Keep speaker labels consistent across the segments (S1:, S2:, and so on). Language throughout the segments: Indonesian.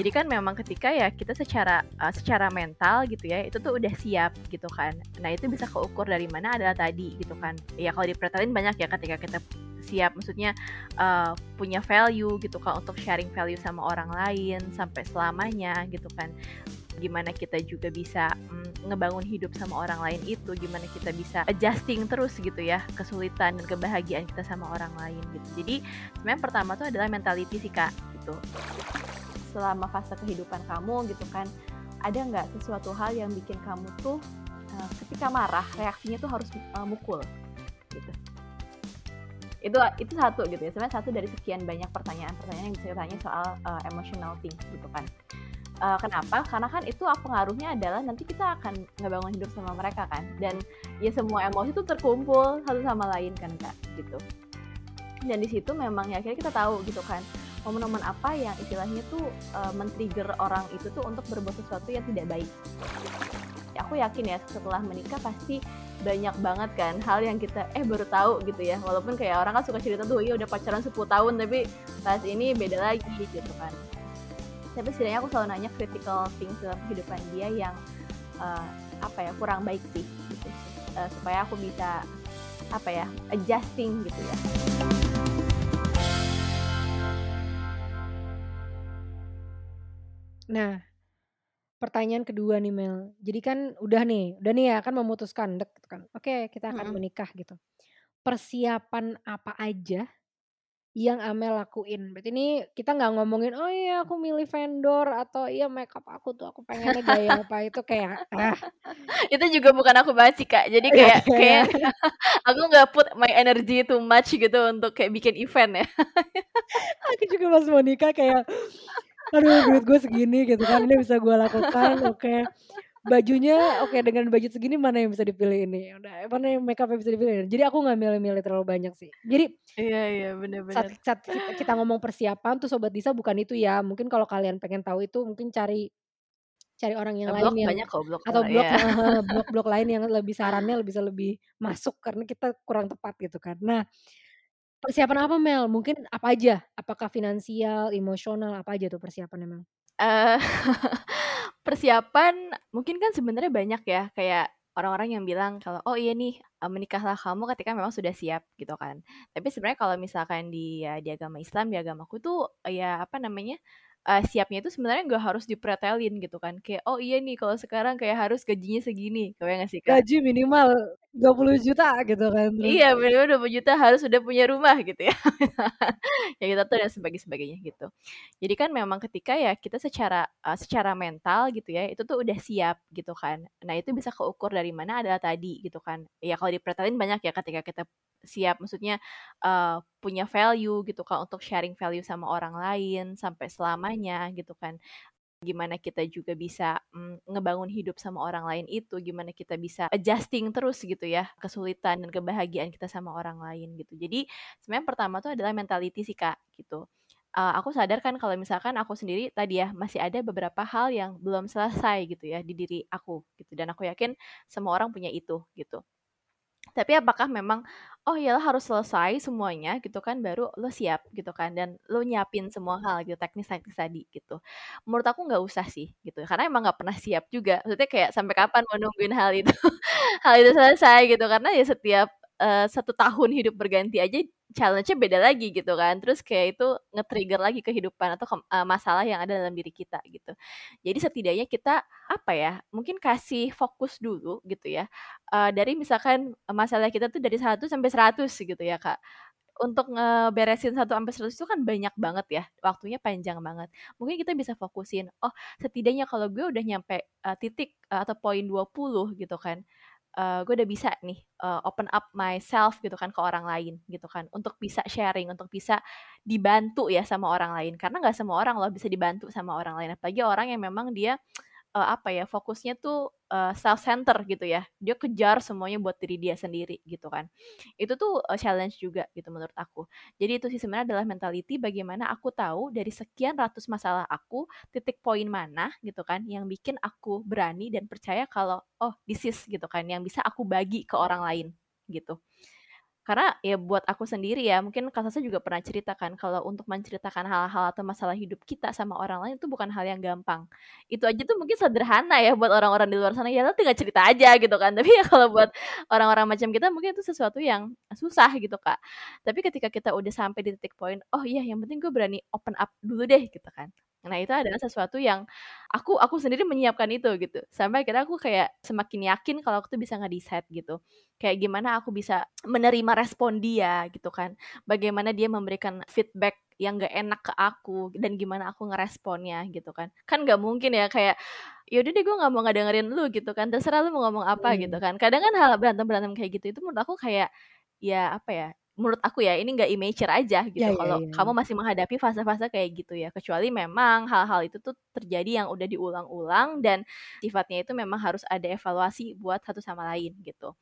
S1: Jadi kan memang ketika ya kita secara uh, secara mental gitu ya, itu tuh udah siap gitu kan. Nah, itu bisa keukur dari mana adalah tadi gitu kan. Ya kalau diperhatiin banyak ya ketika kita siap maksudnya uh, punya value gitu kan untuk sharing value sama orang lain sampai selamanya gitu kan gimana kita juga bisa mm, ngebangun hidup sama orang lain itu gimana kita bisa adjusting terus gitu ya kesulitan dan kebahagiaan kita sama orang lain gitu jadi sebenarnya pertama tuh adalah mentality sih kak gitu selama fase kehidupan kamu gitu kan ada nggak sesuatu hal yang bikin kamu tuh uh, ketika marah reaksinya tuh harus uh, mukul? Gitu. Itu itu satu gitu ya. Sebenarnya satu dari sekian banyak pertanyaan-pertanyaan yang bisa ditanya soal uh, emotional things gitu kan. Uh, kenapa? Karena kan itu pengaruhnya adalah nanti kita akan ngebangun hidup sama mereka kan. Dan ya semua emosi itu terkumpul satu sama lain kan kak gitu. Dan di situ memang ya akhirnya kita tahu gitu kan momen-momen apa yang istilahnya tuh uh, men-trigger orang itu tuh untuk berbuat sesuatu yang tidak baik? Aku yakin ya setelah menikah pasti banyak banget kan hal yang kita eh baru tahu gitu ya. Walaupun kayak orang kan suka cerita tuh iya udah pacaran 10 tahun tapi pas ini beda lagi gitu kan. Tapi setidaknya aku selalu nanya critical things dalam kehidupan dia yang uh, apa ya kurang baik sih gitu. Uh, supaya aku bisa apa ya adjusting gitu ya
S2: Nah, pertanyaan kedua nih Mel. Jadi kan udah nih, udah nih ya kan memutuskan dek gitu kan. Oke, kita akan
S1: Mm-mm.
S2: menikah gitu. Persiapan apa aja yang Amel lakuin? Berarti ini kita nggak ngomongin, oh iya aku milih vendor atau iya makeup aku tuh aku pengennya gaya apa itu kayak ah.
S1: itu juga bukan aku banget sih kak. Jadi kayak kayak aku nggak put my energy too much gitu untuk kayak bikin event ya.
S2: aku juga pas mau nikah kayak aduh duit gue segini gitu kan ini bisa gue lakukan oke. Okay. bajunya oke okay, dengan baju segini mana yang bisa dipilih ini? Udah mana yang makeup yang bisa dipilih jadi aku nggak milih-milih terlalu banyak sih. Jadi
S1: iya iya benar-benar
S2: saat, saat kita, kita ngomong persiapan tuh sobat Disa bukan itu ya. Mungkin kalau kalian pengen tahu itu mungkin cari cari orang yang
S1: blog
S2: lain yang
S1: banyak kok blog
S2: atau blog
S1: ya.
S2: blog blog lain yang lebih sarannya bisa lebih masuk karena kita kurang tepat gitu kan. Nah Persiapan apa Mel? Mungkin apa aja? Apakah finansial, emosional, apa aja tuh persiapannya Mel?
S1: Uh, persiapan mungkin kan sebenarnya banyak ya kayak orang-orang yang bilang kalau oh iya nih menikahlah kamu ketika memang sudah siap gitu kan. Tapi sebenarnya kalau misalkan di ya, di agama Islam di agamaku tuh ya apa namanya uh, siapnya itu sebenarnya nggak harus dipretelin gitu kan. Kayak oh iya nih kalau sekarang kayak harus gajinya segini. Kau nggak sih
S2: kak? Gaji minimal 20 juta gitu kan
S1: terus. iya minimal 20 juta harus sudah punya rumah gitu ya. Ya kita tuh dan sebagainya sebagainya gitu. Jadi kan memang ketika ya kita secara uh, secara mental gitu ya itu tuh udah siap gitu kan. Nah itu bisa keukur dari mana adalah tadi gitu kan. Ya kalau dipretelin banyak ya ketika kita siap maksudnya uh, punya value gitu kan untuk sharing value sama orang lain sampai selamanya gitu kan. Gimana kita juga bisa mm, ngebangun hidup sama orang lain itu gimana kita bisa adjusting terus gitu ya kesulitan dan kebahagiaan kita sama orang lain gitu. Jadi sebenarnya pertama tuh adalah mentality sih kak gitu. Uh, aku sadar kan kalau misalkan aku sendiri tadi ya masih ada beberapa hal yang belum selesai gitu ya di diri aku gitu dan aku yakin semua orang punya itu gitu tapi apakah memang oh ya harus selesai semuanya gitu kan baru lo siap gitu kan dan lo nyiapin semua hal gitu teknis-teknis tadi gitu. Menurut aku nggak usah sih gitu karena emang nggak pernah siap juga. Maksudnya kayak sampai kapan mau nungguin hal itu? Hal itu selesai gitu karena ya setiap uh, satu tahun hidup berganti aja challenge-nya beda lagi gitu kan. Terus kayak itu nge-trigger lagi kehidupan atau ke, uh, masalah yang ada dalam diri kita gitu. Jadi setidaknya kita apa ya? Mungkin kasih fokus dulu gitu ya. Uh, dari misalkan masalah kita tuh dari 1 sampai 100 gitu ya, Kak. Untuk ngeberesin 1 sampai 100 itu kan banyak banget ya, waktunya panjang banget. Mungkin kita bisa fokusin, oh setidaknya kalau gue udah nyampe uh, titik uh, atau poin 20 gitu kan uh, gue udah bisa nih uh, open up myself gitu kan ke orang lain gitu kan untuk bisa sharing untuk bisa dibantu ya sama orang lain. Karena nggak semua orang loh bisa dibantu sama orang lain apalagi orang yang memang dia uh, apa ya fokusnya tuh uh, self center gitu ya. Dia kejar semuanya buat diri dia sendiri gitu kan. Itu tuh uh, challenge juga gitu menurut aku. Jadi itu sih sebenarnya adalah mentality bagaimana aku tahu dari sekian ratus masalah aku titik poin mana gitu kan yang bikin aku berani dan percaya kalau oh this is gitu kan yang bisa aku bagi ke orang lain gitu karena ya buat aku sendiri ya, mungkin Kak Sasa juga pernah cerita kan kalau untuk menceritakan hal-hal atau masalah hidup kita sama orang lain itu bukan hal yang gampang. Itu aja tuh mungkin sederhana ya buat orang-orang di luar sana, ya lo tinggal cerita aja gitu kan. Tapi ya kalau buat orang-orang macam kita mungkin itu sesuatu yang susah gitu Kak. Tapi ketika kita udah sampai di titik poin, oh iya yang penting gue berani open up dulu deh gitu kan. Nah, itu adalah sesuatu yang aku aku sendiri menyiapkan itu gitu. Sampai akhirnya aku kayak semakin yakin kalau aku tuh bisa nge-decide gitu. Kayak gimana aku bisa menerima respon dia gitu kan. Bagaimana dia memberikan feedback yang gak enak ke aku dan gimana aku ngeresponnya gitu kan. Kan gak mungkin ya kayak yaudah deh gue gak mau ngedengerin lu gitu kan. Terserah lu mau ngomong apa
S2: Hmm.
S1: gitu kan. Kadang kan hal berantem-berantem kayak gitu itu menurut aku kayak ya apa ya menurut aku ya ini nggak immature aja gitu
S2: Ya, ya,
S1: kalau
S2: ya.
S1: kamu masih menghadapi fase-fase kayak gitu ya kecuali memang hal-hal itu tuh terjadi yang udah diulang-ulang dan sifatnya itu memang harus ada evaluasi buat satu sama lain gitu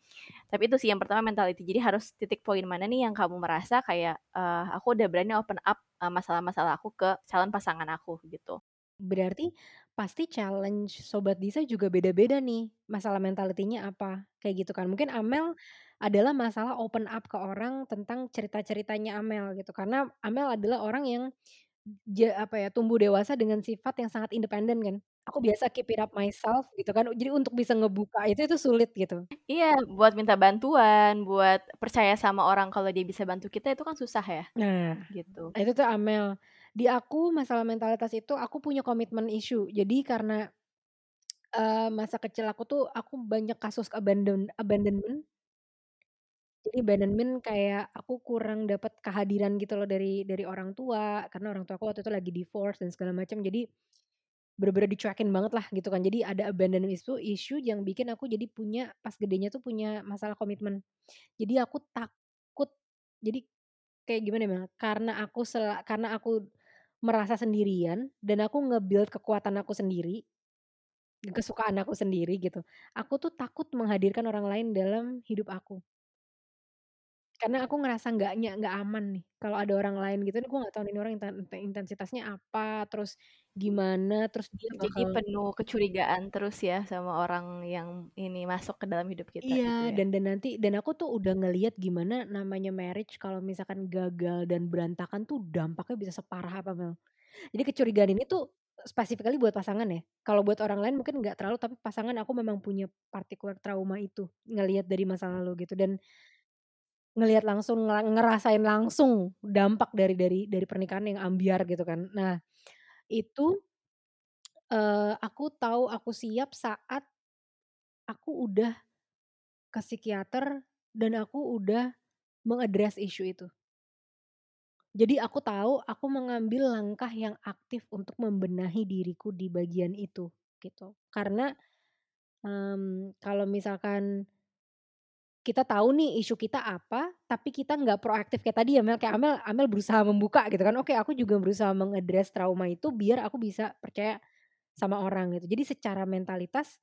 S1: tapi itu sih yang pertama mentality jadi harus titik poin mana nih yang kamu merasa kayak uh, aku udah berani open up uh, masalah-masalah aku ke calon pasangan aku gitu
S2: Berarti pasti challenge sobat Disa juga beda-beda nih, masalah mentalitinya apa, kayak gitu kan. Mungkin Amel adalah masalah open up ke orang tentang cerita-ceritanya Amel gitu, karena Amel adalah orang yang ja apa ya, tumbuh dewasa dengan sifat yang sangat independen kan. Aku biasa keep it up myself gitu kan, jadi untuk bisa ngebuka itu, itu sulit gitu.
S1: Iya, buat minta bantuan, buat percaya sama orang kalau dia bisa bantu kita itu kan susah ya,
S2: Nah,
S1: gitu.
S2: itu tuh Amel. Di aku masalah mentalitas itu aku punya komitmen issue. Jadi karena eee, masa kecil aku tuh aku banyak kasus abandon abandonment. Jadi abandonment kayak aku kurang dapat kehadiran gitu loh dari dari orang tua, karena orang tuaku waktu itu lagi divorce dan segala macam. Jadi bener-bener dicuekin banget lah gitu kan. Jadi ada abandonment issue issue yang bikin aku jadi punya pas gedenya tuh punya masalah komitmen. Jadi aku takut jadi kayak gimana ya karena aku sela karena aku merasa sendirian dan aku nge-build kekuatan aku sendiri, kesukaan aku sendiri gitu. Aku tuh takut menghadirkan orang lain dalam hidup aku. Karena aku ngerasa nggak nya nggak aman nih kalau ada orang lain gitu, nih gue nggak tahu ini orang inten inte intensitasnya apa, terus gimana, terus dia
S1: Jadi
S2: bakal
S1: penuh kecurigaan terus ya sama orang yang ini masuk ke dalam hidup kita gitu
S2: Iya,
S1: ya.
S2: dan dan nanti dan aku tuh udah ngelihat gimana namanya marriage kalau misalkan gagal dan berantakan tuh dampaknya bisa separah apa Mel. Jadi kecurigaan ini tuh specifically buat pasangan ya. Kalau buat orang lain mungkin nggak terlalu, tapi pasangan aku memang punya particular trauma itu, ngelihat dari masa lalu gitu dan ngelihat langsung, ngera ngerasain langsung dampak dari dari dari pernikahan yang ambyar gitu kan. Nah, itu eee, aku tahu aku siap saat aku udah ke psikiater dan aku udah mengadres isu itu. Jadi aku tahu aku mengambil langkah yang aktif untuk membenahi diriku di bagian itu, gitu. Karena, mmm, kalau misalkan kita tahu nih isu kita apa, tapi kita nggak proaktif kayak tadi ya Mel, kayak Amel Amel berusaha membuka gitu kan, oke aku juga berusaha mengadres trauma itu biar aku bisa percaya sama orang gitu. Jadi secara mentalitas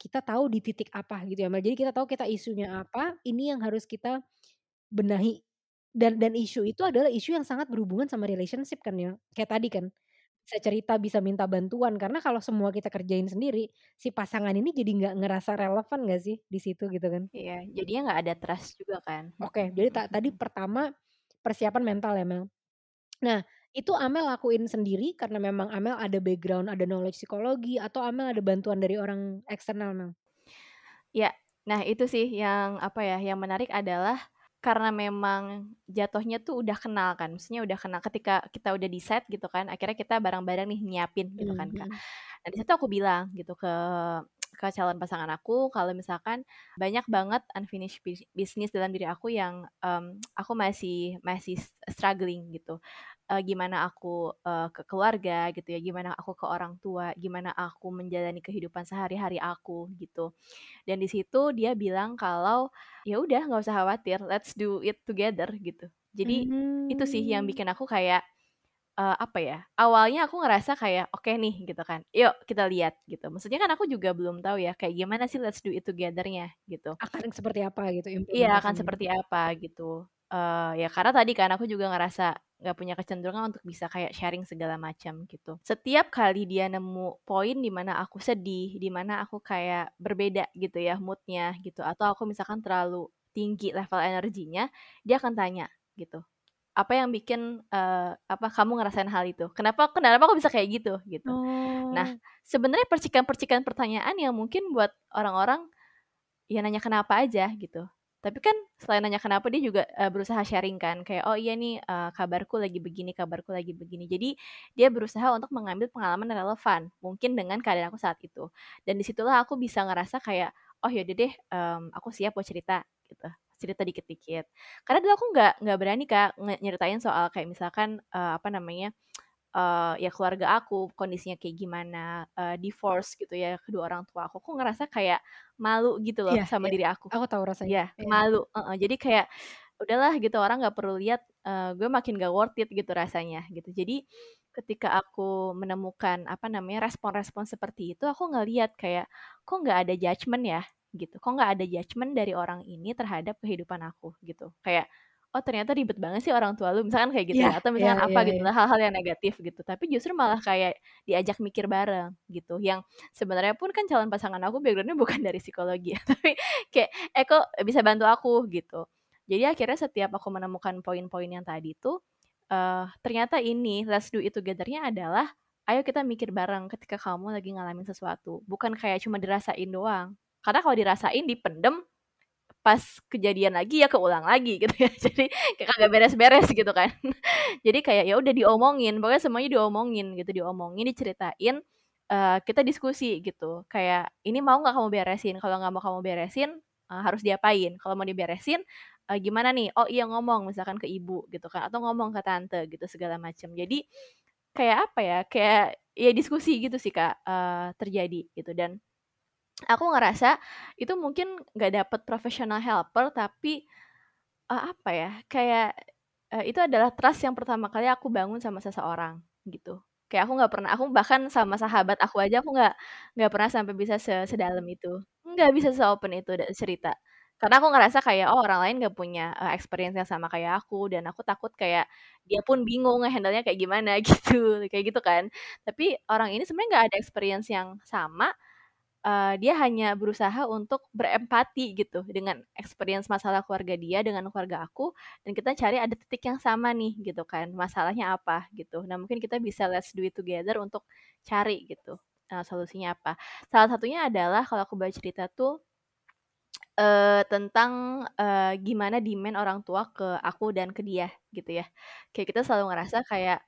S2: kita tahu di titik apa gitu ya Mel, jadi kita tahu kita isunya apa, ini yang harus kita benahi. Dan dan isu itu adalah isu yang sangat berhubungan sama relationship kan ya, kayak tadi kan, bisa cerita, bisa minta bantuan, karena kalau semua kita kerjain sendiri, si pasangan ini jadi nggak ngerasa relevan nggak sih di situ gitu kan.
S1: Iya, jadinya nggak ada trust juga kan.
S2: Oke,
S1: Mhm
S2: jadi ta tadi pertama persiapan mental ya Mel. Nah, itu Amel lakuin sendiri karena memang Amel ada background, ada knowledge psikologi atau Amel ada bantuan dari orang eksternal Mel?
S1: Ya, nah itu sih yang apa ya, yang menarik adalah karena memang jatuhnya tuh udah kenal kan, maksudnya udah kenal ketika kita udah decide gitu kan, akhirnya kita bareng-bareng nih nyiapin gitu kan, Kak.
S2: mhm.
S1: Nah di situ aku bilang gitu ke ke calon pasangan aku kalau misalkan banyak banget unfinished business dalam diri aku yang, mmm, aku masih masih struggling gitu. Eee, gimana aku, eee, ke keluarga gitu ya, gimana aku ke orang tua, gimana aku menjalani kehidupan sehari-hari aku gitu. Dan di situ dia bilang kalau, "Ya udah nggak usah khawatir, let's do it together," gitu. Jadi itu sih yang
S2: Mmm.
S1: bikin aku kayak, eee, apa ya, awalnya aku ngerasa kayak, "Oke nih," gitu kan, "yuk kita lihat," gitu. Maksudnya kan aku juga belum tahu ya kayak gimana sih let's do it together-nya gitu.
S2: Akan seperti apa gitu
S1: Iya akan seperti apa gitu. Eee, ya karena tadi kan aku juga ngerasa nggak punya kecenderungan untuk bisa kayak sharing segala macam gitu. Setiap kali dia nemu poin di mana aku sedih, di mana aku kayak berbeda gitu ya mood-nya gitu, atau aku misalkan terlalu tinggi level energinya, dia akan tanya gitu, "Apa yang bikin, eee, apa kamu ngerasain hal itu? Kenapa kenapa kok bisa kayak gitu?" Gitu. Nah,
S2: Oh.
S1: sebenarnya percikan-percikan pertanyaan yang mungkin buat orang-orang, ya nanya kenapa aja gitu. Tapi kan selain nanya kenapa dia juga, eee, berusaha sharing kan kayak, "Oh iya nih, eee, kabarku lagi begini kabarku lagi begini." Jadi dia berusaha untuk mengambil pengalaman yang relevan, mungkin dengan keadaan aku saat itu. Dan di situlah aku bisa ngerasa kayak, "Oh ya udah deh, mmm, aku siap buat cerita," gitu. Cerita dikit-dikit. Karena dulu aku nggak nggak berani Kak, nyeritain soal kayak misalkan, eee, apa namanya, eee, ya keluarga aku kondisinya kayak gimana, eee, divorce gitu ya, kedua orang tua aku. Aku ngerasa kayak malu gitu loh
S2: Iya
S1: sama
S2: iya,
S1: diri aku.
S2: aku tahu rasanya,
S1: Iya,
S2: iya.
S1: malu, heeh. Jadi kayak, udahlah gitu orang nggak perlu lihat, eee, gue makin nggak worth it gitu rasanya gitu. Jadi ketika aku menemukan, apa namanya, respon-respon seperti itu, aku ngelihat kayak, kok nggak ada judgement ya gitu, kok nggak ada judgement dari orang ini terhadap kehidupan aku gitu. Kayak, "Oh ternyata ribet banget sih orang tua lu," misalkan kayak gitu
S2: Iya
S1: ya, atau
S2: iya
S1: misalkan apa
S2: iya
S1: gitu
S2: iya.
S1: lah, hal-hal yang negatif gitu. Tapi justru malah kayak diajak mikir bareng gitu, yang sebenarnya pun kan calon pasangan aku background-nya bukan dari psikologi ya, tapi kayak, "Eh kok bisa bantu aku?" Gitu. Jadi akhirnya setiap aku menemukan poin-poin yang tadi tuh, eee, ternyata ini let's do it together-nya adalah, ayo kita mikir bareng ketika kamu lagi ngalamin sesuatu, bukan kayak cuma dirasain doang. Karena kalau dirasain, dipendem, pas kejadian lagi ya keulang lagi gitu ya. Jadi kayak kagak beres-beres gitu kan. Jadi kayak ya udah diomongin, pokoknya semuanya diomongin gitu, diomongin, diceritain, eee, kita diskusi gitu. Kayak, "Ini mau nggak kamu beresin? Kalau nggak mau kamu beresin, eee, harus diapain? Kalau mau diberesin, eee, gimana nih?" Oh iya ngomong, misalkan ke ibu gitu kan, atau ngomong ke tante gitu segala macem. Jadi kayak apa ya, kayak ya diskusi gitu sih Kak, eee, terjadi gitu. Dan aku ngerasa itu mungkin nggak dapet professional helper, tapi, eee, apa ya, kayak, eee, itu adalah trust yang pertama kali aku bangun sama seseorang gitu. Kayak aku nggak pernah aku bahkan sama sahabat aku aja aku nggak nggak pernah sampai bisa se sedalam itu. Nggak bisa se-open itu cerita. Karena aku ngerasa kayak, oh orang lain nggak punya, eee, experience yang sama kayak aku, dan aku takut kayak dia pun bingung nge-handle-nya kayak gimana gitu, kayak gitu kan. Tapi orang ini sebenarnya nggak ada experience yang sama, eee, dia hanya berusaha untuk berempati gitu dengan experience masalah keluarga dia dengan keluarga aku, dan kita cari ada titik yang sama nih gitu kan, masalahnya apa gitu. Nah mungkin kita bisa let's do it together untuk cari gitu, eee, solusinya apa. Salah satunya adalah kalau aku boleh cerita tuh, eee, tentang, eee, gimana demand orang tua ke aku dan ke dia gitu ya. Kayak kita selalu ngerasa kayak,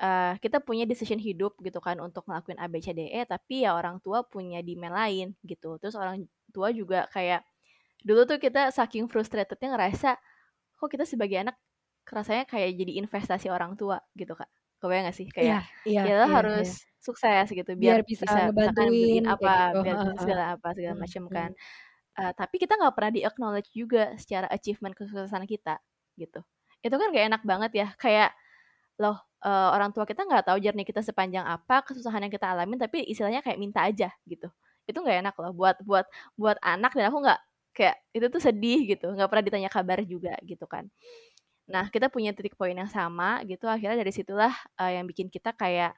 S1: eee, kita punya decision hidup gitu kan untuk ngelakuin A, B, C, D, E, tapi ya orang tua punya demand lain gitu. Terus orang tua juga kayak dulu tuh kita saking frustrated-nya ngerasa, kok kita sebagai anak rasanya kayak jadi investasi orang tua gitu Kak. Kebayang nggak sih?
S2: Iya
S1: Kayak,
S2: iya
S1: ya lo
S2: iya iya.
S1: harus sukses gitu
S2: Biar
S1: biar
S2: bisa
S1: bisa beliin
S2: kayak gitu,
S1: apa, biar bisa segala apa, segala
S2: Mhm
S1: macem kan.
S2: mhm.
S1: Eee, tapi kita nggak pernah di-acknowledge juga secara achievement kesuksesan kita gitu. Itu kan nggak enak banget ya, kayak, loh, eee, orang tua kita nggak tahu journey kita sepanjang apa, kesusahan yang kita alamin, tapi istilahnya kayak minta aja gitu. Itu nggak enak loh buat buat buat anak dan aku nggak kayak itu tuh sedih gitu, nggak pernah ditanya kabar juga gitu kan. Nah kita punya titik poin yang sama gitu, akhirnya dari situlah, eee, yang bikin kita kayak,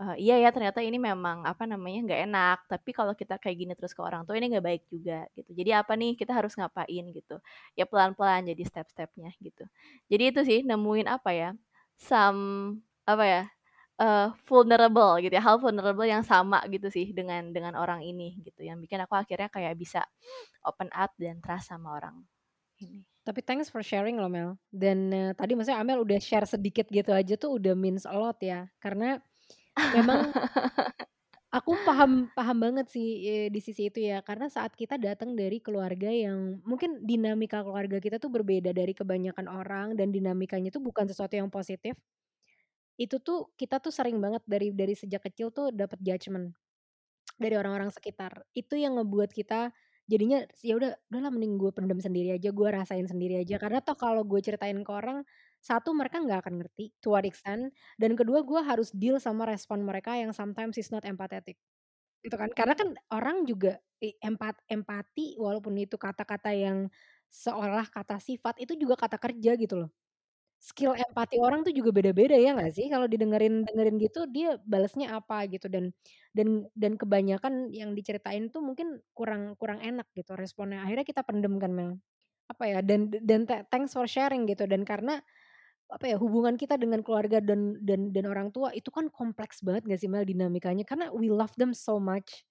S1: eee, iya ya ternyata ini memang, apa namanya, nggak enak, tapi kalau kita kayak gini terus ke orang tua ini nggak baik juga gitu. Jadi apa nih, kita harus ngapain gitu. Ya pelan-pelan jadi step-stepnya gitu. Jadi itu sih nemuin apa ya, some apa ya, eee, vulnerable gitu ya, hal vulnerable yang sama gitu sih dengan dengan orang ini gitu, yang bikin aku akhirnya kayak bisa open up dan trust sama orang ini.
S2: Tapi thanks for sharing loh Mel, dan, eee, tadi maksudnya Amel udah share sedikit gitu aja tuh udah means a lot ya. Karena memang aku paham paham banget sih, eee, di sisi itu ya, karena saat kita datang dari keluarga yang mungkin dinamika keluarga kita tuh berbeda dari kebanyakan orang dan dinamikanya tuh bukan sesuatu yang positif. Itu tuh kita tuh sering banget dari dari sejak kecil tuh dapet judgement dari orang-orang sekitar. Itu yang ngebuat kita jadinya ya udah udahlah mending gue pendem sendiri aja, gue rasain sendiri aja. Karena toh kalau gue ceritain ke orang, satu mereka nggak akan ngerti to what extent, dan kedua gue harus deal sama respon mereka yang sometimes is not empathetic. Gitu kan. Karena kan orang juga empat empati walaupun itu kata-kata yang seolah kata sifat, itu juga kata kerja gitu loh. Skill empati orang tuh juga beda-beda ya nggak sih? Kalau didengerin dengerin gitu dia balesnya apa gitu dan dan dan kebanyakan yang diceritain tuh mungkin kurang kurang enak gitu responnya, akhirnya kita pendem kan Mel. apa ya dan dan thanks for sharing gitu dan karena apa ya hubungan kita dengan keluarga dan dan dan orang tua itu kan kompleks banget gak sih Mel dinamikanya? Karena we love them so much.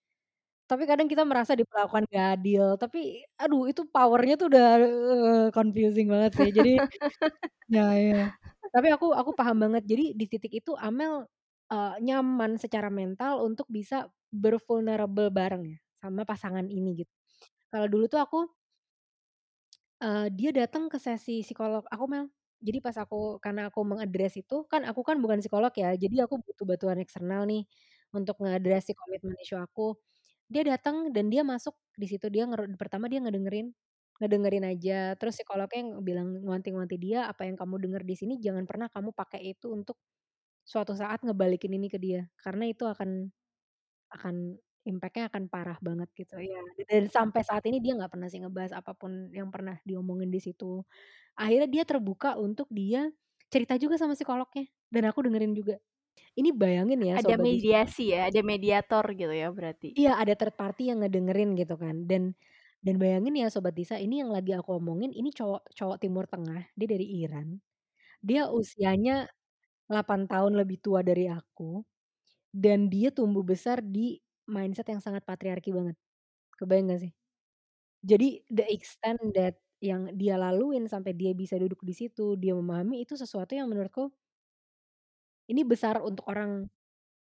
S2: Tapi kadang kita merasa diperlakukan gak adil. Tapi aduh itu powernya tuh udah uh, confusing banget sih. Jadi ya ya. Tapi aku aku paham banget. Jadi di titik itu Amel uh, nyaman secara mental untuk bisa bervulnerable bareng ya sama pasangan ini gitu. Kalau dulu tuh aku uh, dia datang ke sesi psikolog aku Mel. Jadi pas aku karena aku mengadres itu, kan aku kan bukan psikolog ya, jadi aku butuh bantuan eksternal nih untuk ngadres si komitmen isu aku. Dia datang dan dia masuk di situ dia pertama dia ngedengerin ngedengerin aja, terus psikolognya bilang ngewanti-ngewanti dia, "Apa yang kamu denger di sini jangan pernah kamu pakai itu untuk suatu saat ngebalikin ini ke dia, karena itu akan akan Impact-nya akan parah banget gitu ya, dan sampai saat ini dia nggak pernah sih ngebahas apa pun yang pernah diomongin di situ. Akhirnya dia terbuka untuk dia cerita juga sama psikolognya dan aku dengerin juga. Ini bayangin ya
S1: Ada mediasi ya, ada mediator gitu ya berarti?
S2: Iya ada third party yang ngedengerin gitu kan dan dan bayangin ya Sobat Disa ini yang lagi aku omongin ini cowok cowok Timur Tengah, dia dari Iran. Dia usianya 8 tahun lebih tua dari aku, dan dia tumbuh besar di mindset yang sangat patriarki banget. Kebayang gak sih? Jadi the extent that yang dia laluin sampai dia bisa duduk di situ, dia memahami itu sesuatu yang menurutku ini besar untuk orang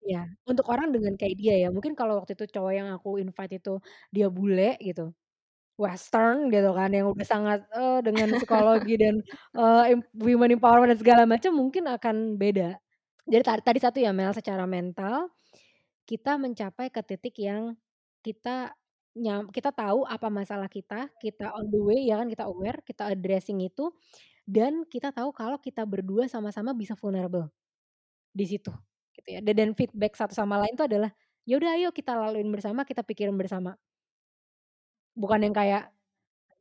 S2: ya, untuk orang dengan kayak dia ya. Mungkin kalau waktu itu cowok yang aku invite itu dia bule gitu, western gitu kan, yang udah sangat, uh, dengan psikologi dan, uh, women empowerment dan segala macam mungkin akan beda. Jadi tadi satu ya Mel, secara mental kita mencapai ke titik yang kita nyam kita tahu apa masalah kita, kita on the way ya kan, kita aware, kita addressing itu, dan kita tahu kalau kita berdua sama-sama bisa vulnerable di situ, gitu ya. Dan feedback satu sama lain itu adalah, "Ya udah ayo kita laluin bersama, kita pikirin bersama." Bukan yang kayak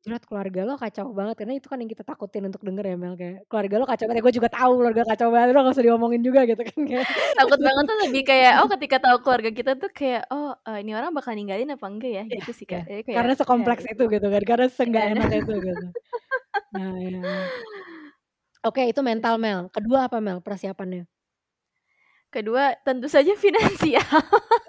S2: Jerat keluarga lo kacau banget, karena itu kan yang kita takutin untuk denger ya Mel, kayak keluarga lo kacau banget, ya gue juga tahu keluarga kacau banget, lo gak usah diomongin juga gitu kan kayak.
S1: Takut banget tuh lebih kayak, oh ketika tahu keluarga kita tuh kayak, oh uh, ini orang bakal ninggalin apa enggak ya, gitu sih
S2: Kak. Ya. Kayak, karena sekompleks ya, itu gitu kan, karena seenggak iya. enak itu gitu. Nah ya. Oke itu mental Mel, kedua apa Mel persiapannya?
S1: Kedua, tentu saja finansial.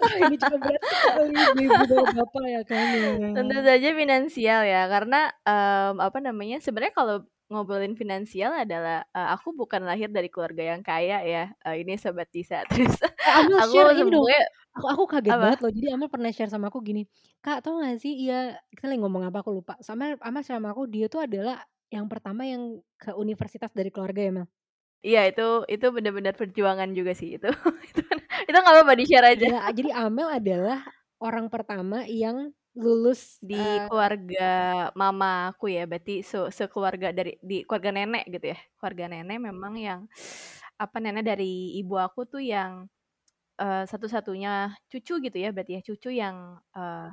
S2: Oh, ini cukup berat sekali ibu bapak ya kan ya.
S1: Tentu saja finansial ya, karena um, apa namanya? Sebenarnya kalau ngobrolin finansial adalah uh, aku bukan lahir dari keluarga yang kaya ya. Uh, ini sobat Tisa. Terus
S2: eh, Amel aku share ini dong. Aku aku kaget apa? banget loh. Jadi Amel pernah share sama aku gini, "Kak, tau gak sih iya kita lagi ngomong apa aku lupa." Sama Amel share sama aku dia tuh adalah yang pertama yang ke universitas dari keluarga ya, Mel.
S1: Iya itu itu benar-benar perjuangan juga sih itu. itu kan, itu nggak apa-apa di-share aja.
S2: Ya, jadi Amel adalah orang pertama yang lulus
S1: di uh, keluarga mamaku ya, berarti se sekeluarga dari di keluarga nenek gitu ya. Keluarga nenek memang yang apa nenek dari ibu aku tuh yang uh, satu-satunya cucu gitu ya, berarti ya cucu yang uh,